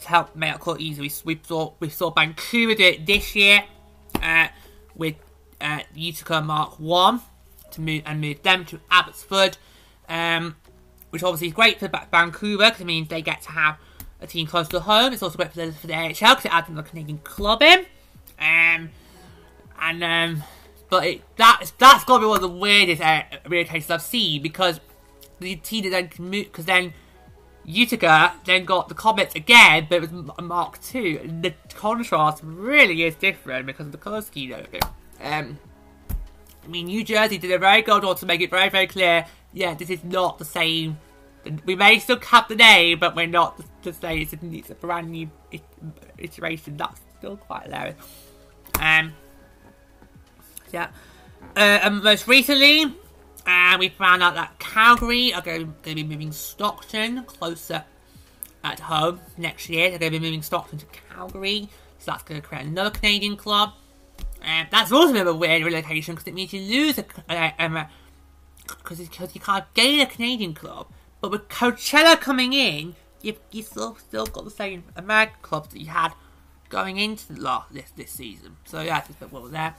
to help make call easier. We, we saw we saw Vancouver do it this year uh, with uh, Utica Mark One to move and move them to Abbotsford. Um, which obviously is great for Vancouver because it means they get to have a team close to home. It's also great for the, for the AHL because it adds another Canadian club in. Um, and um, but it, that's that's got to be one of the weirdest uh, cases I've seen because the team then because then Utica then got the Comets again, but it was Mark Two. The contrast really is different because of the colour scheme. Um, I mean, New Jersey did a very good job to make it very, very clear. Yeah, this is not the same we may still have the name, but we're not to say it's a, it's a brand new iteration. That's still quite hilarious. Um, yeah. Uh, and most recently, uh, we found out that Calgary are going to be moving Stockton closer at home next year. They're going to be moving Stockton to Calgary, so that's going to create another Canadian club. Um, that's also a bit of a weird relocation because it means you lose a because uh, you can't gain a Canadian club, but with Coachella coming in, you've you still still got the same American clubs that you had going into the last this this season. So yeah, a bit well there.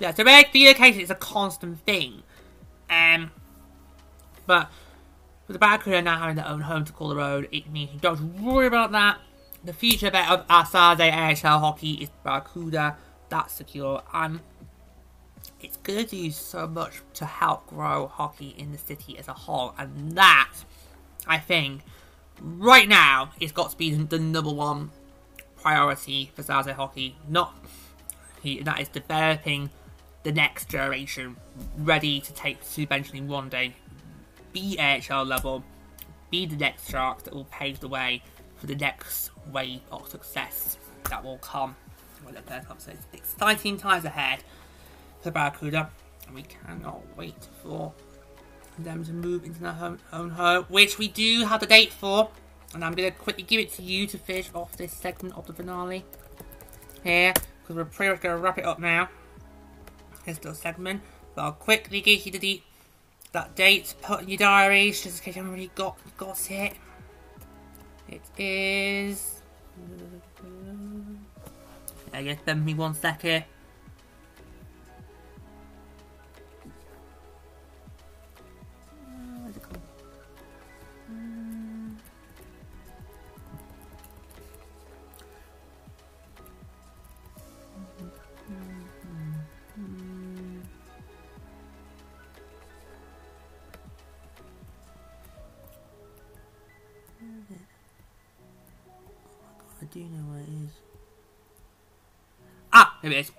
Yeah, so relocation is a constant thing. Um, but with the Barracuda now having their own home to call their own, it means you don't worry about that. The future bet of San Jose AHL hockey is Barracuda. That's secure. And it's going to do so much to help grow hockey in the city as a whole. And that I think right now it's got to be the number one priority for San Jose Hockey. Not he, that is developing the next generation ready to take to eventually one day be AHL level, be the next shark that will pave the way for the next wave of success that will come when the. So it's exciting times ahead for Barracuda, and we cannot wait for them to move into their home, own home, which we do have the date for. And I'm going to quickly give it to you to finish off this segment of the finale here, because we're pretty much going to wrap it up now. This little segment, but I'll quickly give you the that date, put in your diaries, just in case you haven't already got, got it. It is... I guess bear me one second. do know what it is. Ah, here it is.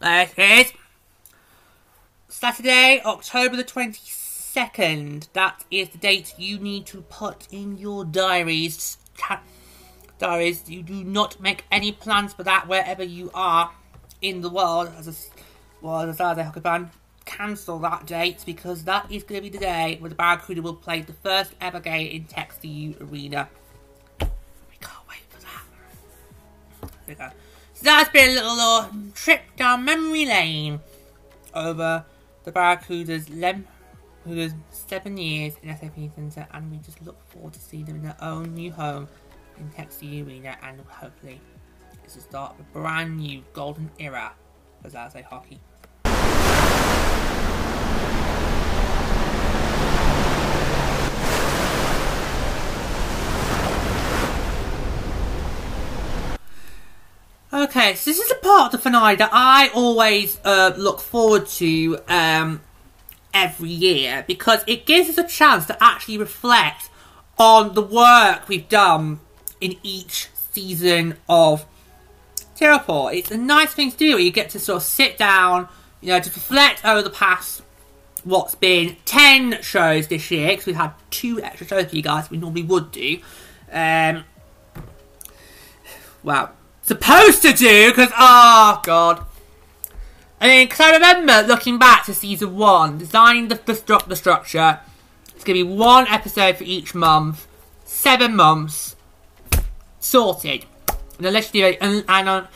There it is. Saturday, October the 22nd. That is the date you need to put in your diaries. Diaries, you do not make any plans for that wherever you are in the world as a well, the San Jose Hockey cancel that date because that is going to be the day where the Barracuda will play the first ever game in Tech CU Arena. We can't wait for that. There we go. So that's been a little trip down memory lane over the Barracuda's lem who's seven years in SAP Centre and we just look forward to seeing them in their own new home in Tech CU Arena and hopefully it's the start of a brand new golden era for Zaze Hockey. Okay, so this is a part of the finale that I always uh, look forward to um, every year because it gives us a chance to actually reflect on the work we've done in each season of Teleport. It's a nice thing to do. where You get to sort of sit down, you know, to reflect over the past what's been 10 shows this year because we've had two extra shows for you guys we normally would do. Um, well, supposed to do, because, oh, God. I mean, because I remember looking back to season one, designing the, the, stru the structure. It's going to be one episode for each month, seven months, sorted. And unless you do, and, and, and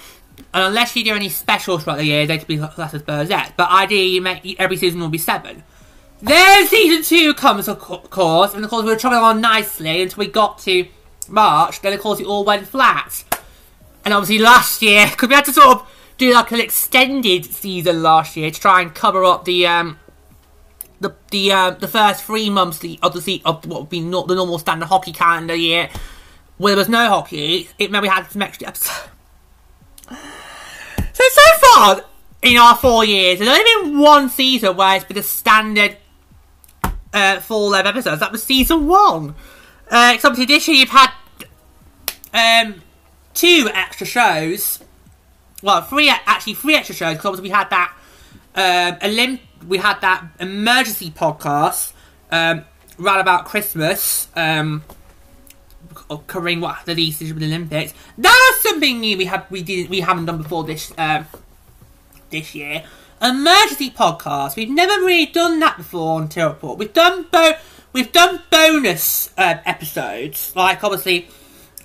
unless you do any specials throughout the year, they could be classed as Burzette. But ideally, every season will be seven. Then season two comes, of course, and of course we were travelling on nicely until we got to March. Then of course it all went flat. And obviously last year, because we had to sort of do like an extended season last year to try and cover up the um the the uh, the first three months of the of what would be not the normal standard hockey calendar year, where there was no hockey. It meant we had some extra episodes. So so far in our four years, there's only been one season where it's been a standard uh, full length episodes. That was season one. Uh, obviously this year you've had um two extra shows. Well, three actually three extra shows because we had that um, Olymp- we had that emergency podcast um, right about Christmas, um, covering what the least with the Olympics. That's something new we have we did we haven't done before this um, this year. Emergency podcast. We've never really done that before on Teleport. We've done bo- we've done bonus uh, episodes like obviously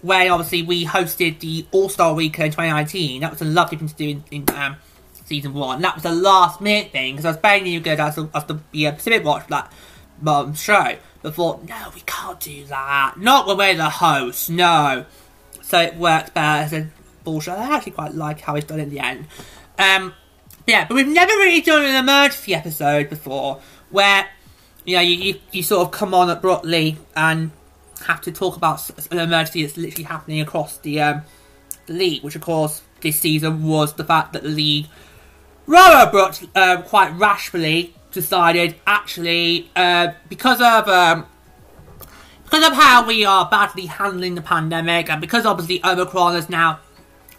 where obviously we hosted the All Star Weekend in 2019. That was a lovely thing to do in, in um, season one. That was a last minute thing because I was begging you good as, as the a Pacific Watch that um, show. But thought, no, we can't do that. Not when we're the host, no. So it works better as a bullshit. I actually quite like how it's done in the end. Um, yeah, but we've never really done an emergency episode before where you know you, you, you sort of come on abruptly and have to talk about an emergency that's literally happening across the, um, league, which of course this season was the fact that the league rather abrupt, uh, quite rashly decided actually uh, because of um, because of how we are badly handling the pandemic, and because obviously Omicron has now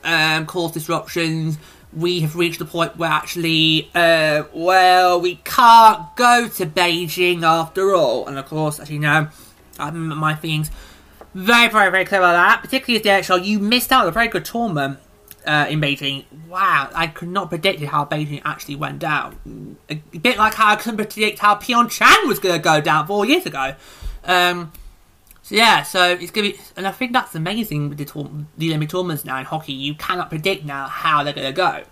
um, caused disruptions, we have reached the point where actually, uh, well, we can't go to Beijing after all. And of course, as you know, um, my feelings very, very, very clear about that. Particularly as the DHL, you missed out on a very good tournament uh, in Beijing. Wow, I could not predict how Beijing actually went down. A, bit like how I couldn't predict how Pyeongchang was going to go down four years ago. Um, so yeah, so it's gonna be, and I think that's amazing with the, tour, the Olympic tournaments now in hockey. You cannot predict now how they're gonna go.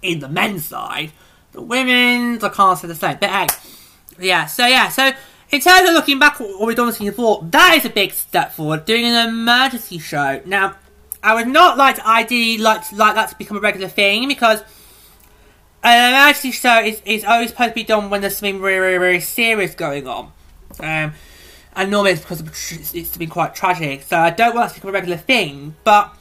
In the men's side, the women's I can't say the same. But hey, yeah. So yeah, so in terms of looking back what we've done in season four, that is a big step forward. Doing an emergency show now. I would not like to ideally like to, like that to become a regular thing because an emergency show is, is always supposed to be done when there's something really, really, really serious going on. Um, and normally it's because it's been quite tragic, so I don't want that to become a regular thing, but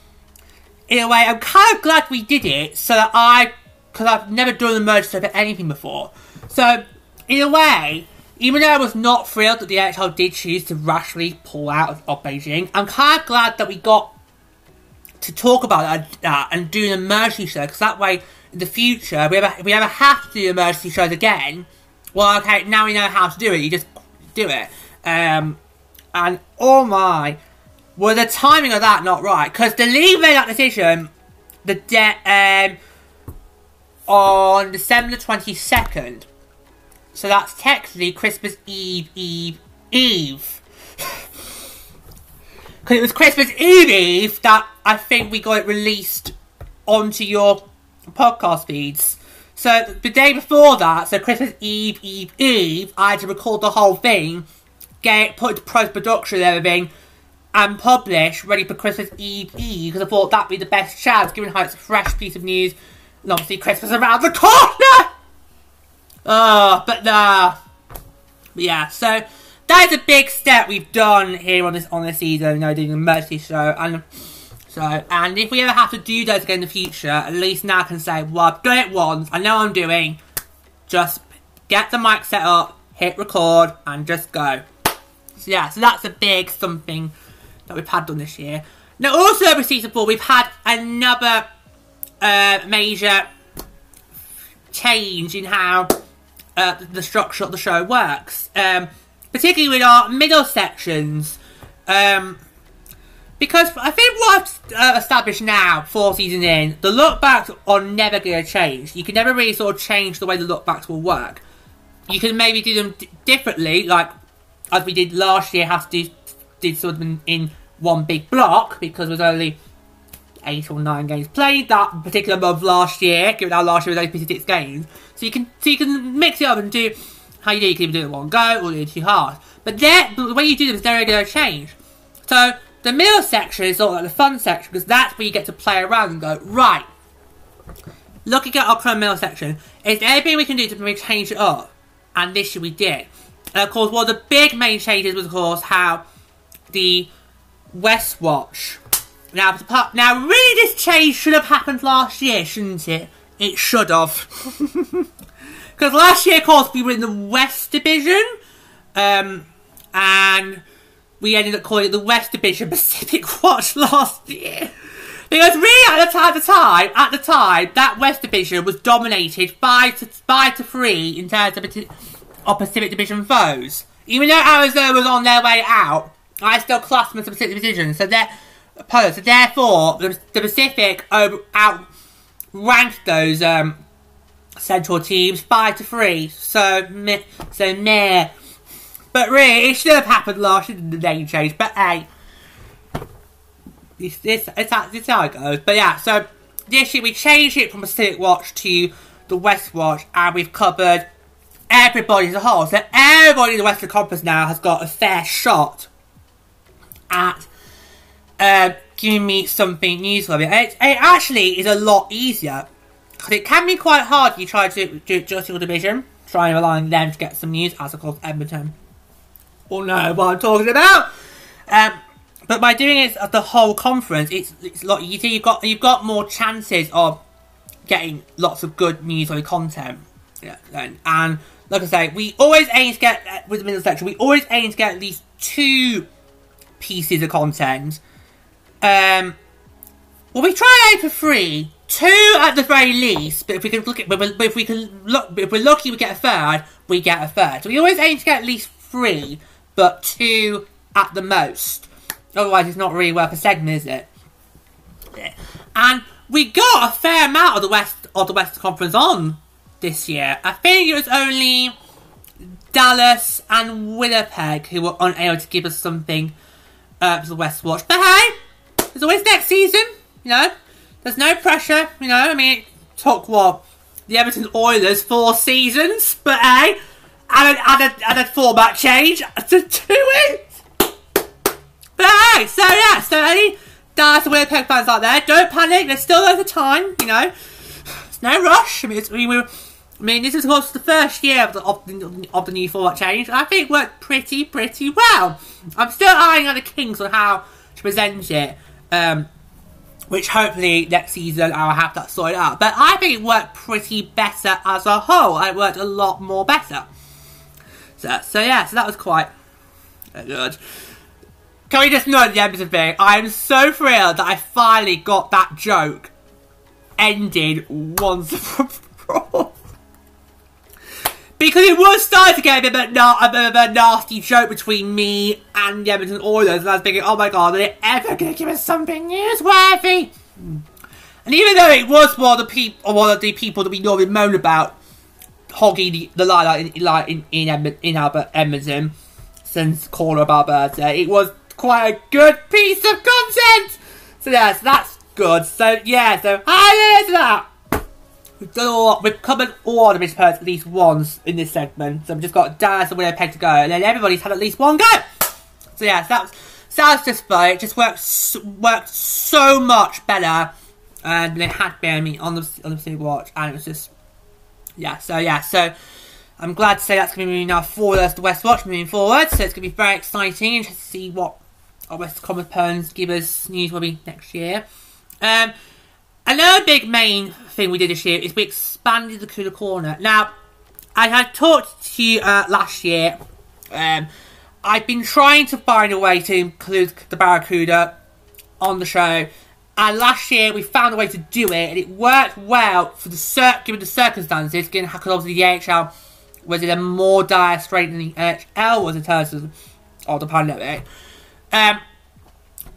in a way, I'm kind of glad we did it so that I, because I've never done an emergency for anything before. So, in a way, even though I was not thrilled that the NHL did choose to rashly pull out of, of Beijing, I'm kind of glad that we got to talk about that and do an emergency show, because that way, in the future, we ever, we ever have to do emergency shows again, well, okay, now we know how to do it, you just do it. Um, and oh my, was the timing of that not right? Because the league made that decision the de- um, on December twenty second. So that's technically Christmas Eve, Eve, Eve. Because it was Christmas Eve, Eve that I think we got it released onto your podcast feeds. So the day before that, so Christmas Eve, Eve, Eve, I had to record the whole thing get it put into post production and everything, and publish ready for Christmas Eve Eve because I thought that'd be the best chance, given how it's a fresh piece of news, and obviously Christmas around the corner. Oh, but nah. Yeah, so that is a big step we've done here on this on this season, you know, doing a mercy show and. So, and if we ever have to do those again in the future, at least now I can say, well, I've done it once, I know I'm doing. Just get the mic set up, hit record, and just go. So yeah, so that's a big something that we've had done this year. Now also with season four, we've had another uh, major change in how uh, the structure of the show works, um, particularly with our middle sections. Um, because I think what I've uh, established now, four seasons in, the look backs are never going to change. You can never really sort of change the way the look backs will work. You can maybe do them differently, like as we did last year, have to did sort of in, in one big block because there was only eight or nine games played that particular month last year, given how last year was only 56 games. So you can so you can mix it up and do how you do. You can do it one go or do it too hard. But there, but the way you do them is never going to change. So the middle section is sort of like the fun section because that's where you get to play around and go right. Looking at our current middle section, is there anything we can do to maybe change it up? And this year we did. And of course, one of the big main changes was, of course, how the Westwatch. Now, now, really, this change should have happened last year, shouldn't it? It should have. Because last year, of course, we were in the West Division, um, and we ended up calling it the West Division Pacific Watch last year. Because really, at the time, at the time, at the time, that West Division was dominated five to five to three in terms of Pacific Division foes. Even though Arizona was on their way out, I still classed them as a Pacific Division. So. So therefore, the, the Pacific over, outranked those um, Central teams five to three. So meh, so meh. But really, it should have happened last year. The name change, but hey, this it's, it's how it goes. But yeah, so this year we changed it from Pacific Watch to the West Watch, and we've covered everybody as a whole. So everybody in the Western Conference now has got a fair shot at uh, giving me something useful. It, it actually is a lot easier. Because it can be quite hard if you try to do just your division, trying on them to get some news, as of course Edmonton will know what I'm talking about. Um, but by doing it as the whole conference, it's, it's a lot easier. You've got you've got more chances of getting lots of good news or content. Yeah, and, and like I say, we always aim to get, uh, with the middle section, we always aim to get at least two pieces of content. Um, well, we try aim for three, two at the very least. But if we can look at, but if we can look, if we're lucky, we get a third. We get a third. So we always aim to get at least three, but two at the most. Otherwise, it's not really worth a segment, is it? And we got a fair amount of the West of the West Conference on this year. I think it was only Dallas and Winnipeg who were unable to give us something uh, for the West Watch. But hey, there's always next season, you know. There's no pressure, you know. I mean, took what the Edmonton Oilers four seasons, but hey, and a, and a, format change to do it. But hey, so yeah, so any Dallas and Winnipeg fans out there, don't panic. There's still loads of time, you know. There's no rush. I mean, I mean, we I mean, this is of course the first year of the, of the, of the new format change. I think it worked pretty, pretty well. I'm still eyeing on the Kings on how to present it. Um, which hopefully next season I'll have that sorted out. But I think it worked pretty better as a whole. It worked a lot more better. So, so yeah, so that was quite good. Can we just note the episode thing? I am so thrilled that I finally got that joke ended once for all. Because it was starting to get a bit, of a, a bit of a nasty joke between me and the Edmonton Oilers, and I was thinking, oh my god, are they ever going to give us something newsworthy? And even though it was one of the people, one of the people that we normally moan about hogging the, the in, like in in, in Albert Edmonton since Caller of Alberta, it was quite a good piece of content. So yeah, so that's good. So yeah, so hi to that. We've covered all the Miss Perks at least once in this segment. So we've just got Dallas and Winnipeg to go, and then everybody's had at least one go. So yeah, that's sounds just fun. It just works worked so much better uh, than it had been. I mean, on the on the single watch, and it was just yeah. So yeah, so I'm glad to say that's going to be now for us the West Watch moving forward. So it's going to be very exciting to see what our West Common Pons give us news will be next year. Um, another big main thing we did this year is we expanded the Cooler Corner. Now, I had talked to you uh, last year. Um, I've been trying to find a way to include the Barracuda on the show. And last year we found a way to do it, and it worked well for the cir- given the circumstances. Given how obviously the AHL was in a more dire strait than the NHL was in terms of, of the pandemic. Um,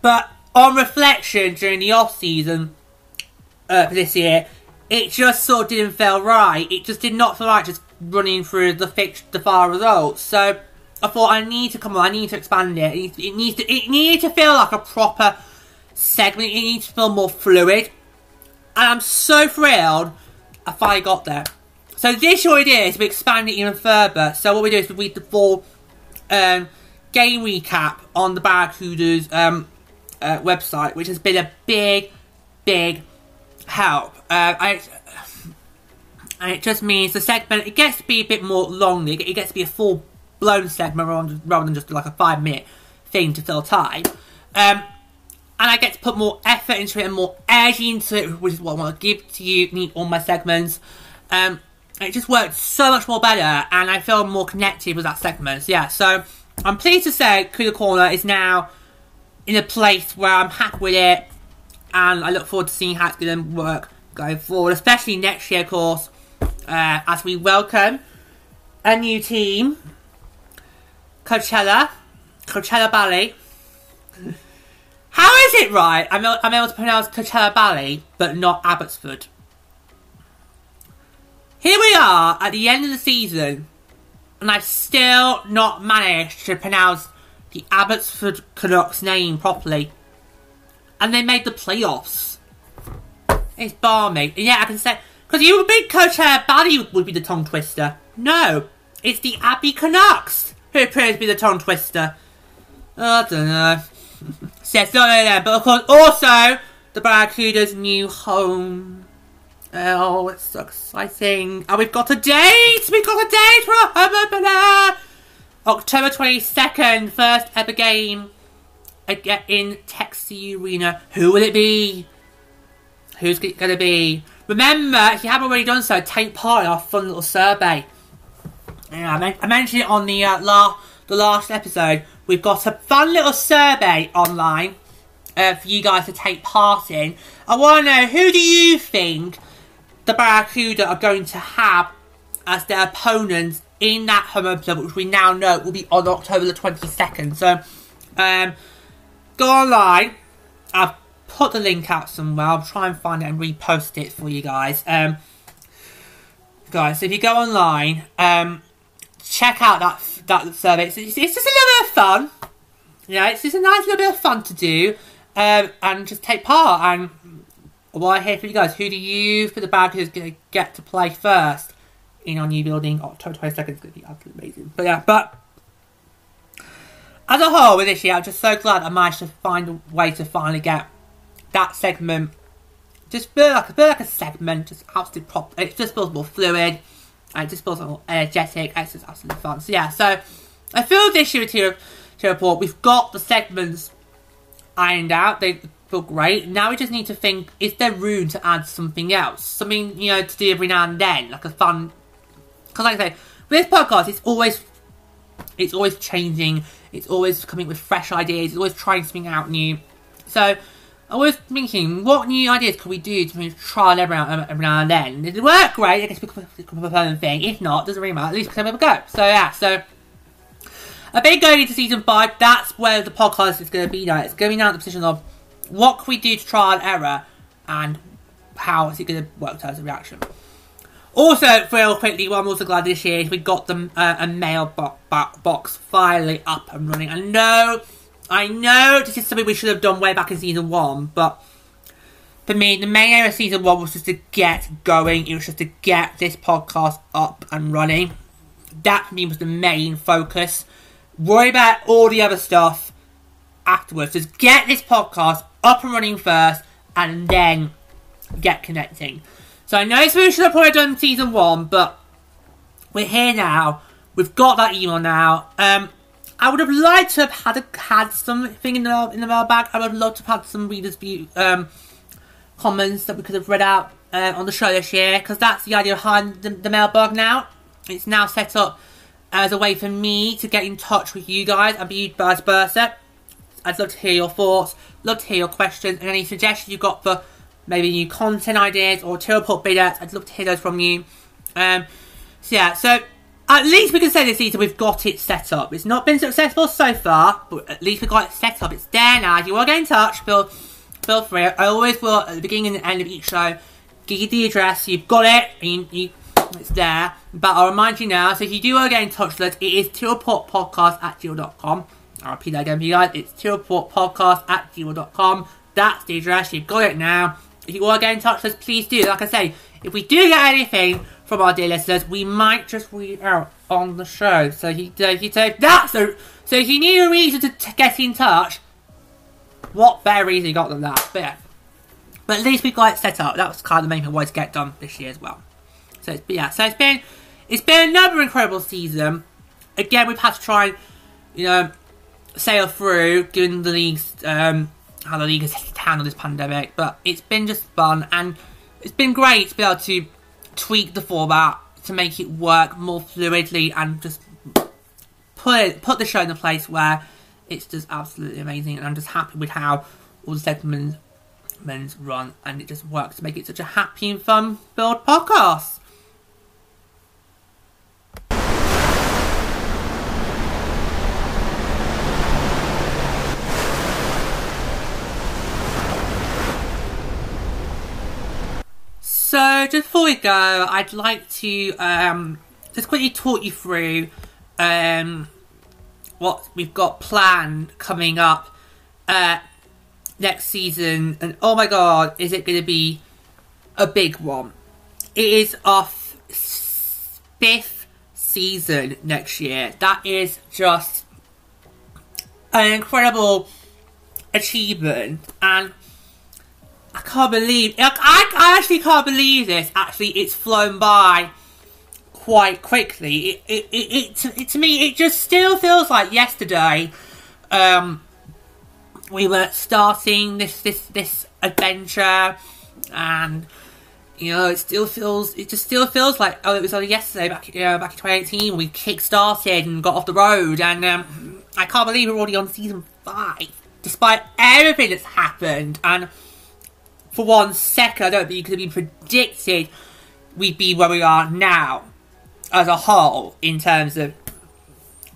but on reflection during the off season uh, this year, it just sort of didn't feel right. It just did not feel right just running through the fixed the far results. So I thought I need to come on. I need to expand it. It needs, it needs to it needed to feel like a proper segment. It needs to feel more fluid. And I'm so thrilled I finally got there. So this year what is we expand it even further. So what we do is we read the full um, game recap on the Barracudas um, uh, website, which has been a big, big help. Uh, I, and it just means the segment it gets to be a bit more long. It gets to be a full blown segment rather than just like a five minute thing to fill time. Um, and I get to put more effort into it and more energy into it, which is what I want to give to you, need all my segments. Um, it just works so much more better, and I feel more connected with that segment. Yeah, so I'm pleased to say Cooler Corner is now in a place where I'm happy with it, and I look forward to seeing how it's going to work going forward, especially next year, of course, uh, as we welcome a new team, Coachella, Coachella Valley. How is it right? I'm, I'm able to pronounce Coachella Valley, but not Abbotsford. Here we are at the end of the season, and I've still not managed to pronounce the Abbotsford Canucks name properly. And they made the playoffs. It's balmy. Yeah, I can say, because you would think Coach Barry would be the tongue twister. No, it's the Abbey Canucks who appears to be the tongue twister. I don't know. so it's not only but of course also the Barracuda's new home. Oh, it's so exciting. And we've got a date! We've got a date for a October 22nd, first ever game uh, in Tech CU Arena. Who will it be? Who's going to be? Remember, if you haven't already done so, take part in our fun little survey. Yeah, I, men- I mentioned it on the uh, la- the last episode. we've got a fun little survey online uh, for you guys to take part in. I want to know who do you think the Barracuda are going to have as their opponents in that home opener, which we now know will be on October the 22nd. So, um, go online. I've put the link out somewhere. I'll try and find it and repost it for you guys. Um, guys, if you go online, um, check out that that survey. It's, it's, just a little bit of fun. Yeah, it's just a nice little bit of fun to do. Um, and just take part. And well, I hear from you guys. Who do you for the bag who's going to get to play first in our new building? October 22nd is going to be absolutely amazing. But yeah, but as a whole with this year, I'm just so glad I managed to find a way to finally get that segment just feel like, feel like a segment, just absolutely prop. It just feels more fluid, and it just feels more energetic. It's just absolutely fun. So yeah, so I feel this year to, Tier Report, we've got the segments ironed out. They feel great. Now we just need to think: is there room to add something else? Something you know to do every now and then, like a fun. Because like I say, with this podcast, it's always it's always changing. It's always coming with fresh ideas. It's always trying something out new. So I was thinking, what new ideas could we do to trial every now, every now and then? If it work great, I guess we could become a thing. If not, doesn't really matter. At least we can go. So yeah, so I think going into season five, that's where the podcast is going to be now. It's going to be now in the position of what can we do to trial and error, and how is it going to work as a reaction. Also, real quickly, what I'm also glad this year we got the uh, a mail bo bo box finally up and running. I know I know this is something we should have done way back in season one, but for me, the main aim of season one was just to get going. It was just to get this podcast up and running. That for me was the main focus. Worry about all the other stuff afterwards. Just get this podcast up and running first, and then get connecting. So I know we should have probably done season one, but we're here now. We've got that email now. Um, I would have liked to have had a, had something in the in the mailbag. I would have loved to have had some readers' view um, comments that we could have read out uh, on the show this year because that's the idea behind the, the mailbag. Now it's now set up as a way for me to get in touch with you guys and be vice versa. I'd love to hear your thoughts, love to hear your questions and any suggestions you've got for maybe new content ideas or teleport bidders. I'd love to hear those from you. Um, so yeah, so at least we can say this season we've got it set up. It's not been successful so far, but at least we got it set up. It's there now. If you want to get in touch, feel feel free. I always will at the beginning and the end of each show give you the address. You've got it. You, you, it's there. But I'll remind you now. So if you do want to get in touch with us, it is tealportpodcast at gmail.com. I'll repeat that again for you guys. It's tealportpodcast at gmail.com. That's the address. You've got it now. If you want to get in touch with us, please do. Like I say, if we do get anything from our dear listeners, we might just read out on the show. So he, uh, he said that. So, so if you need a reason to t- get in touch, what better reason you got than that? But yeah. But at least we got it set up. That was kind of the main thing we to get done this year as well. So it's, yeah, so it's been it's been another incredible season. Again, we've had to try and you know sail through, given the league's um, how the league has handled this pandemic. But it's been just fun and it's been great to be able to tweak the format to make it work more fluidly and just put it, put the show in a place where it's just absolutely amazing and I'm just happy with how all the segments run and it just works to make it such a happy and fun build podcast. So, just before we go, I'd like to um, just quickly talk you through um, what we've got planned coming up uh, next season. And oh my god, is it going to be a big one? It is our fifth season next year. That is just an incredible achievement. And I can't believe I, I actually can't believe this. Actually, it's flown by quite quickly. It, it, it, it, to me, it just still feels like yesterday. Um, we were starting this this this adventure, and you know, it still feels it just still feels like oh, it was only yesterday back you know, back in 2018 we kick started and got off the road, and um, I can't believe we're already on season five, despite everything that's happened. And for one second, I don't think you could have been predicted we'd be where we are now as a whole in terms of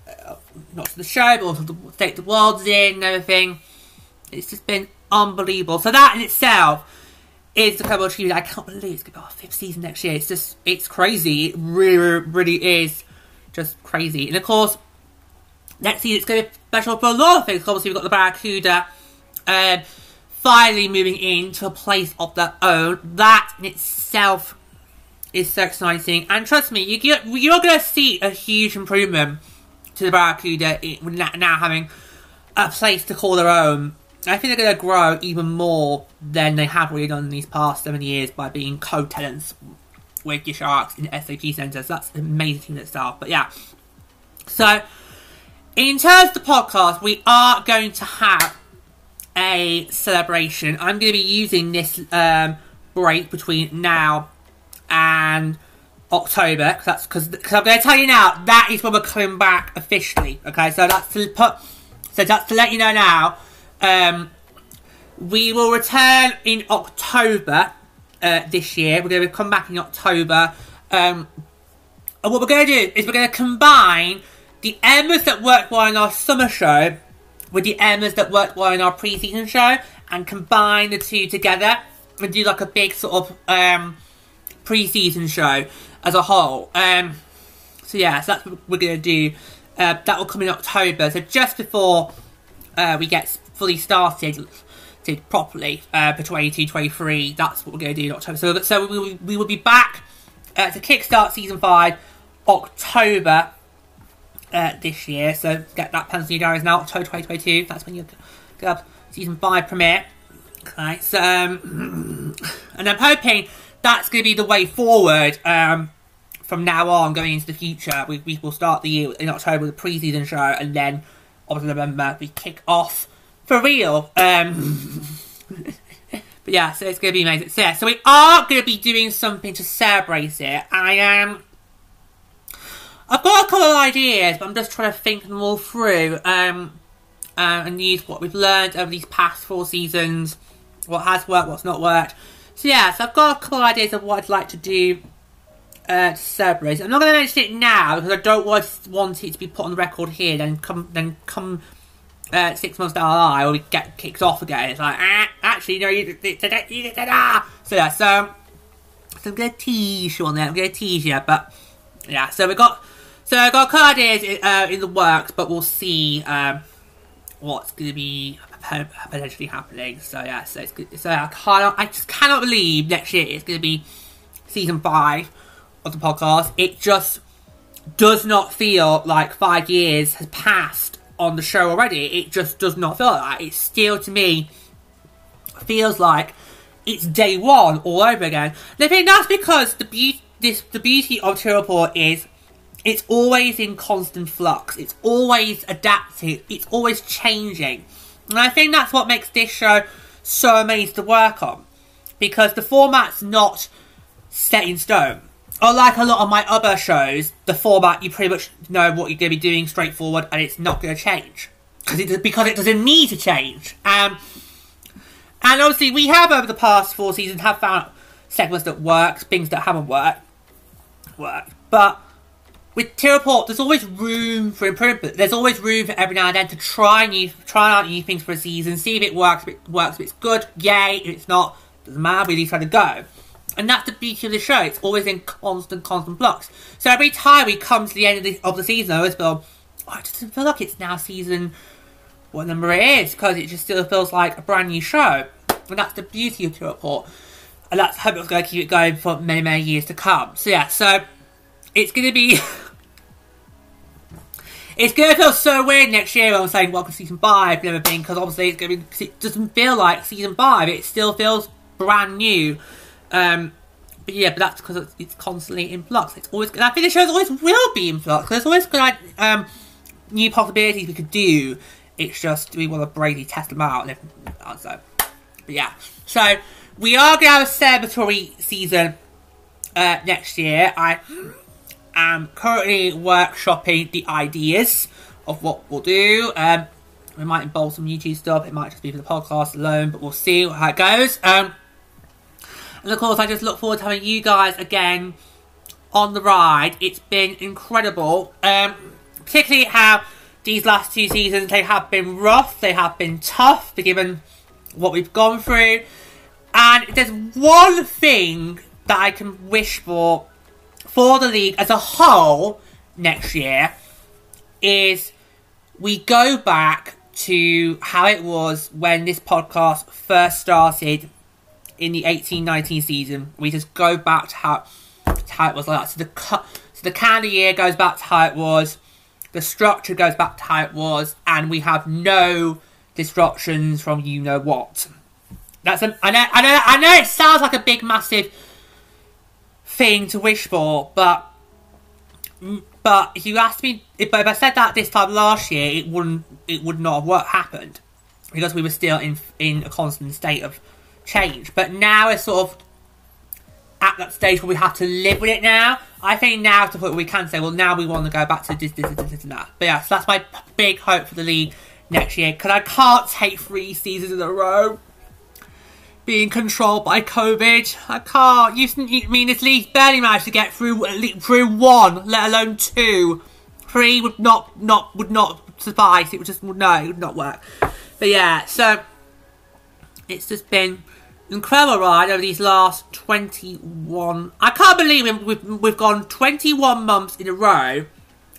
uh, not to the show, but also the state the world's in and everything. It's just been unbelievable. So that in itself is the incredible achievement. I can't believe it's going to be our fifth season next year. It's just, it's crazy. It really, really is just crazy. And of course, next season it's going to be special for a lot of things. Obviously, we've got the Barracuda um, finally moving into a place of their own. That in itself is so exciting. And trust me, you get, you're going to see a huge improvement to the Barracuda now having a place to call their own I think they're going to grow even more than they have really done in these past seven years by being co-tenants with your Sharks in SAP centres. That's amazing in itself. But yeah. So, in terms of the podcast, we are going to have a celebration. I'm going to be using this um, break between now and October. Cause that's because I'm going to tell you now that is when we're coming back officially. Okay, so that's to put. So that's to let you know now um, we will return in October uh, this year. We're going to come back in October. Um, and what we're going to do is we're going to combine the Emmas that worked well in our summer show with the Emmas that worked well in our pre-season show and combine the two together and do like a big sort of um, pre-season show as a whole. Um, so yeah, so that's what we're going to do. Uh, that will come in October. So just before uh, we get fully started properly uh, for 22-23. That's what we're going to do in October. So, so we, will, we will be back uh, to kickstart season five October uh, this year. So get that pencil your diaries now. October 2022. That's when you get season five premiere. Okay, so um, and I'm hoping that's going to be the way forward um, from now on, going into the future. We, we will start the year in October with a pre-season show, and then obviously November we kick off for real. Um, but yeah, so it's going to be amazing. So yeah, so we are going to be doing something to celebrate it. I am. I've got a couple of ideas, but I'm just trying to think them all through. Um, uh, and use what we've learned over these past four seasons, what has worked, what's not worked. So yeah, so I've got a couple of ideas of what I'd like to do uh, to. I'm not going to mention it now because I don't want, want it to be put on the record here. Then come, then come uh, six months down the line, or we get kicked off again. It's like, ah, actually, no, you did it. So yeah, so, so I'm gonna tease you on that. I'm gonna tease you, but yeah. So we got, so I got card ideas uh, in the works, but we'll see um, what's gonna be potentially happening. So yeah, so it's good. So I can't, I just cannot believe next year it's gonna be season five of the podcast. It just does not feel like five years has passed on the show already. It just does not feel like that. It still, to me, feels like it's day one all over again. And I think that's because the beauty, this, the beauty of True Report is it's always in constant flux. It's always adapting. It's always changing. And I think that's what makes this show so amazing to work on. Because the format's not set in stone unlike a lot of my other shows, the format you pretty much know what you're going to be doing straightforward, and it's not going to change because it because it doesn't need to change. Um, and obviously, we have over the past four seasons have found segments that work, things that haven't worked, work. But with T-Report, there's always room for improvement. There's always room for every now and then to try new, try out new things for a season, see if it works. If it works, if it's good, yay. If it's not, doesn't matter. We to go. And that's the beauty of the show. It's always in constant, constant flux. So every time we come to the end of the, of the season, I always feel, oh, it doesn't feel like it's now season what number it is, because it just still feels like a brand new show. And that's the beauty of the report. And that's how it's going to keep it going for many, many years to come. So yeah, so it's going to be... it's going to feel so weird next year when I'm saying welcome to season 5 and everything, because obviously it's going to be... It doesn't feel like season 5. It still feels brand new. Um, but yeah, but that's because it's, constantly in flux. It's always I think the shows always will be in flux. There's always good um, new possibilities we could do. It's just we want to bravely test them out. And so, but yeah. So we are going to have a celebratory season uh, next year. I am currently workshopping the ideas of what we'll do. Um, we might involve some YouTube stuff. It might just be for the podcast alone, but we'll see how it goes. Um, and of course, I just look forward to having you guys again on the ride. It's been incredible. Um, particularly how these last two seasons they have been rough, they have been tough, given what we've gone through. And there's one thing that I can wish for for the league as a whole next year is we go back to how it was when this podcast first started in the 18-19 season. We just go back to how, to how it was like that. So the so the calendar year goes back to how it was. The structure goes back to how it was, and we have no disruptions from you know what. That's a, I know I know I know it sounds like a big massive thing to wish for, but but if you asked me, if, I said that this time last year, it wouldn't, it would not have what happened because we were still in in a constant state of change. But now it's sort of at that stage where we have to live with it now. I think now to point we can say, well, now we want to go back to this, this, this, this, and that. But yeah, so that's my big hope for the league next year because I can't take three seasons in a row being controlled by COVID. I can't. You, mean at least barely managed to get through through one, let alone two. Three would not not would not suffice. It would just no, it would not work. But yeah, so it's just been incredible ride over these last 21 I can't believe we've, we've, we've gone 21 months in a row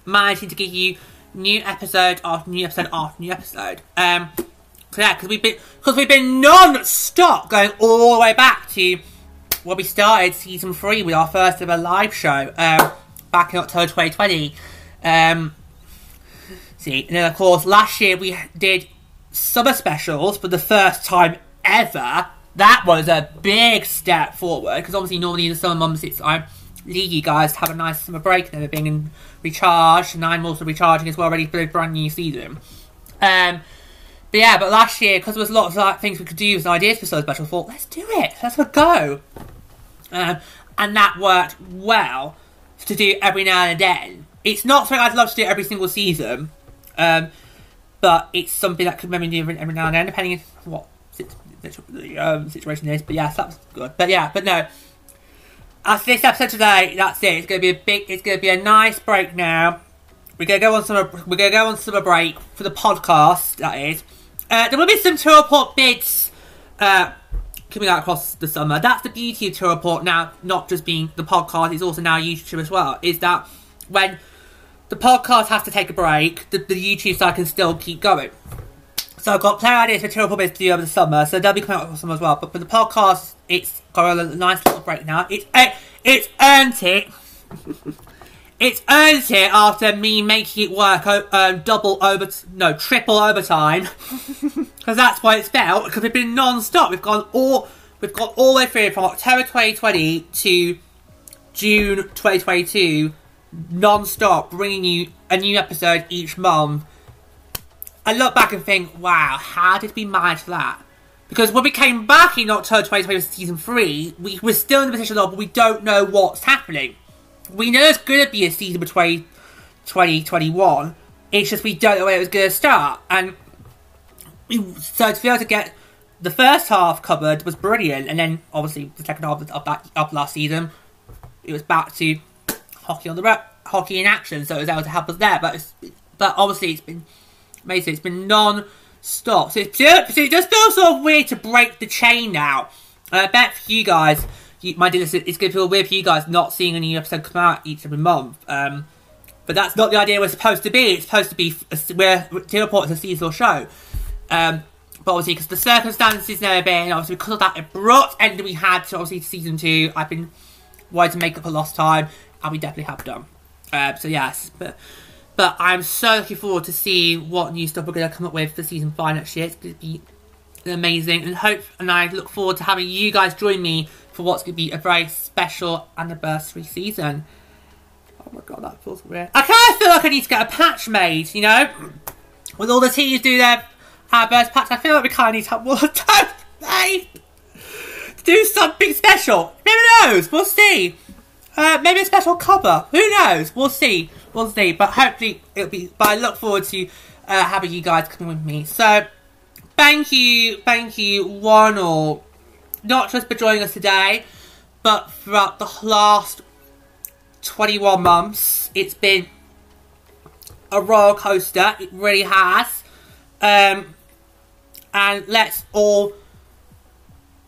managing to give you new episode after new episode after new episode um yeah, because we've been because we've been non-stop going all the way back to when we started season three with our first ever live show um, back in October 2020. Um, see, and then of course last year we did summer specials for the first time ever. That was a big step forward because obviously normally in the summer months it's I leave you guys to have a nice summer break and everything and recharge, and I'm also recharging as well, ready for a brand new season. Um, but yeah, but last year, because there was lots of like, things we could do as ideas for so special, I thought, let's do it. Let's have a go. Um, and that worked well to do every now and then. It's not something I'd love to do every single season, um, but it's something that could maybe do every now and then, depending on what the um, situation is. But yeah, that's good. But yeah, but no. After this episode today, that's it. It's gonna be a big. It's gonna be a nice break now. We're gonna go on summer. We're gonna go on summer break for the podcast. That is. Uh, there will be some Teal Report bits uh, coming out across the summer. That's the beauty of Teal Report now, not just being the podcast, it's also now YouTube as well. Is that when the podcast has to take a break, the, the YouTube side can still keep going. So I've got player ideas for Teal Report bits to do over the summer, so they'll be coming out over the summer as well. But for the podcast, it's got a nice little break now. It's it, it's earned it. It's earned it after me making it work um, double over, no, triple overtime. Because that's why it's felt, because we've been non-stop. We've gone all, we've gone all the way through from October 2020 to June 2022, non-stop, bringing you a new episode each month. I look back and think, wow, how did we manage that? Because when we came back in October 2020 season 3, we were still in the position of we don't know what's happening we know it's going to be a season between 2021. It's just we don't know where it was going to start. And we, so to be able to get the first half covered was brilliant. And then obviously the second half of, that, of last season, it was back to hockey on the road, hockey in action. So it was able to help us there. But but obviously it's been amazing. It's been non-stop. So, it's, so it just feels sort of weird to break the chain now. I bet for you guys you, my dear it's going to feel weird for you guys not seeing a new episode come out each every month. Um, but that's not the idea we're supposed to be. It's supposed to be we're Teal Report is a seasonal show. Um, but obviously, because the circumstances never been, obviously because of that abrupt end we had to obviously season two, I've been wanting to make up for lost time, and we definitely have done. Uh, so yes, but but I'm so looking forward to see what new stuff we're going to come up with for season five next year. It's going to be amazing, and hope and I look forward to having you guys join me for what's going to be a very special anniversary season. Oh my god, that feels weird. I kind of feel like I need to get a patch made, you know? With all the teams do their anniversary patch, I feel like we kind of need to have more time to do something special. Who knows? We'll see. Uh, maybe a special cover. Who knows? We'll see. We'll see. But hopefully it'll be. But I look forward to uh, having you guys come with me. So thank you, thank you, one all, not just for joining us today, but throughout the last 21 months. It's been a roller coaster. It really has. Um, and let's all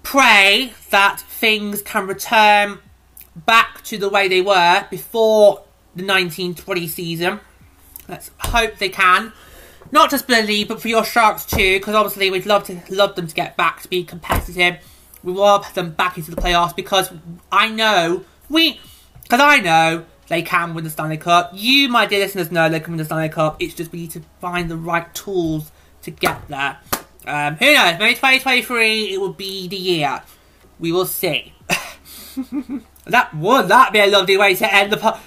pray that things can return back to the way they were before the 1920 season. Let's hope they can. Not just for the league, but for your Sharks too, because obviously we'd love to love them to get back to be competitive. We want them back into the playoffs because I know we, because I know they can win the Stanley Cup. You, my dear listeners, know they can win the Stanley Cup. It's just we need to find the right tools to get there. Um, who knows? Maybe 2023 it will be the year. We will see. that would that be a lovely way to end the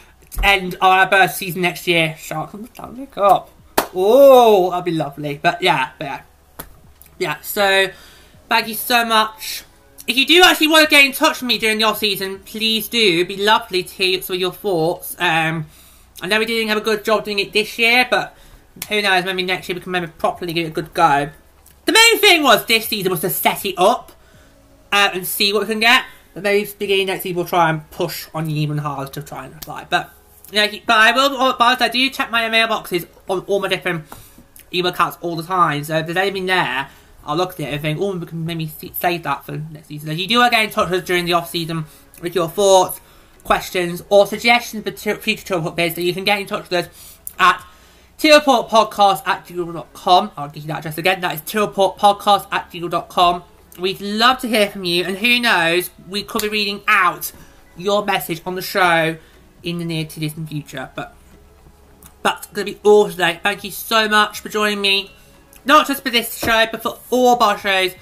end our birth season next year? Sharks on the Stanley Cup. Oh, that'd be lovely. But yeah, but yeah, yeah. So thank you so much. If you do actually want to get in touch with me during the off season, please do. It'd be lovely to hear some of your thoughts. Um, I know we didn't have a good job doing it this year, but who knows? Maybe next year we can maybe properly give it a good go. The main thing was this season was to set it up uh, and see what we can get. But maybe beginning next season we'll try and push on even harder to try and apply. But yeah, but I will. But I do check my mailboxes on all my different email accounts all the time. So if there's anything there, I'll look at it and think, oh, we can maybe save that for next season. If you do to touch us during the off season with your thoughts, questions, or suggestions for future Teal Report bids, then you can get in touch with us at Teal Report at gmail.com. I'll give you that address again. That is Teal Report at gmail.com. We'd love to hear from you, and who knows, we could be reading out your message on the show in the near to distant future. But that's going to be all today. Thank you so much for joining me not just for this show, but for all of our shows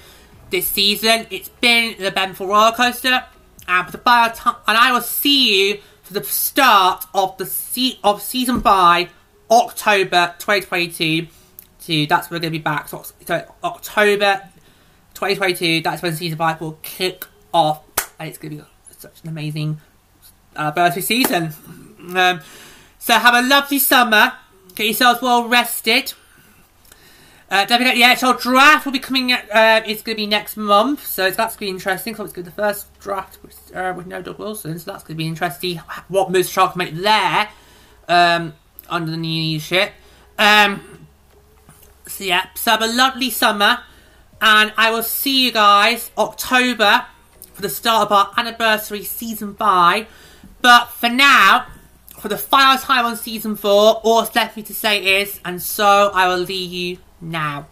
this season. It's been the Benful roller coaster, and the time, and I will see you for the start of the se- of season five, October 2022. So that's when we're going to be back. So, so October 2022. That's when season five will kick off, and it's going to be such an amazing uh, birthday season. Um, so have a lovely summer. Get yourselves well rested. Uh, NHL draft will be coming. Uh, it's going to be next month, so that's going to be interesting. So it's going to be the first draft with, uh, with no Doug Wilson, so that's going to be interesting. What moves Shark make there um, under the new leadership. Um, so yeah, so have a lovely summer, and I will see you guys October for the start of our anniversary season five. But for now, for the final time on season four, all that's left me to say is, and so I will leave you now.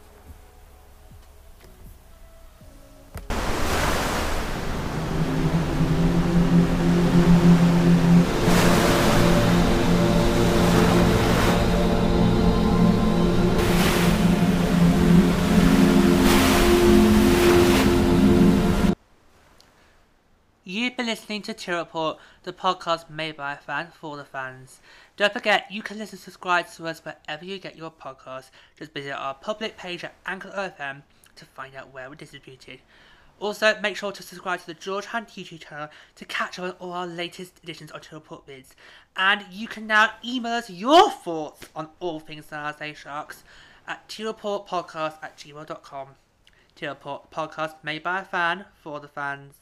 You've been listening to Teal Report, the podcast made by a fan for the fans. Don't forget, you can listen and subscribe to us wherever you get your podcasts. Just visit our public page at Anchor FM to find out where we're distributed. Also, make sure to subscribe to the George Hunt YouTube channel to catch up on all our latest editions of Report Bids. And you can now email us your thoughts on all things San Jose Sharks at Podcast at gmail.com. Teal Report Podcast made by a fan for the fans.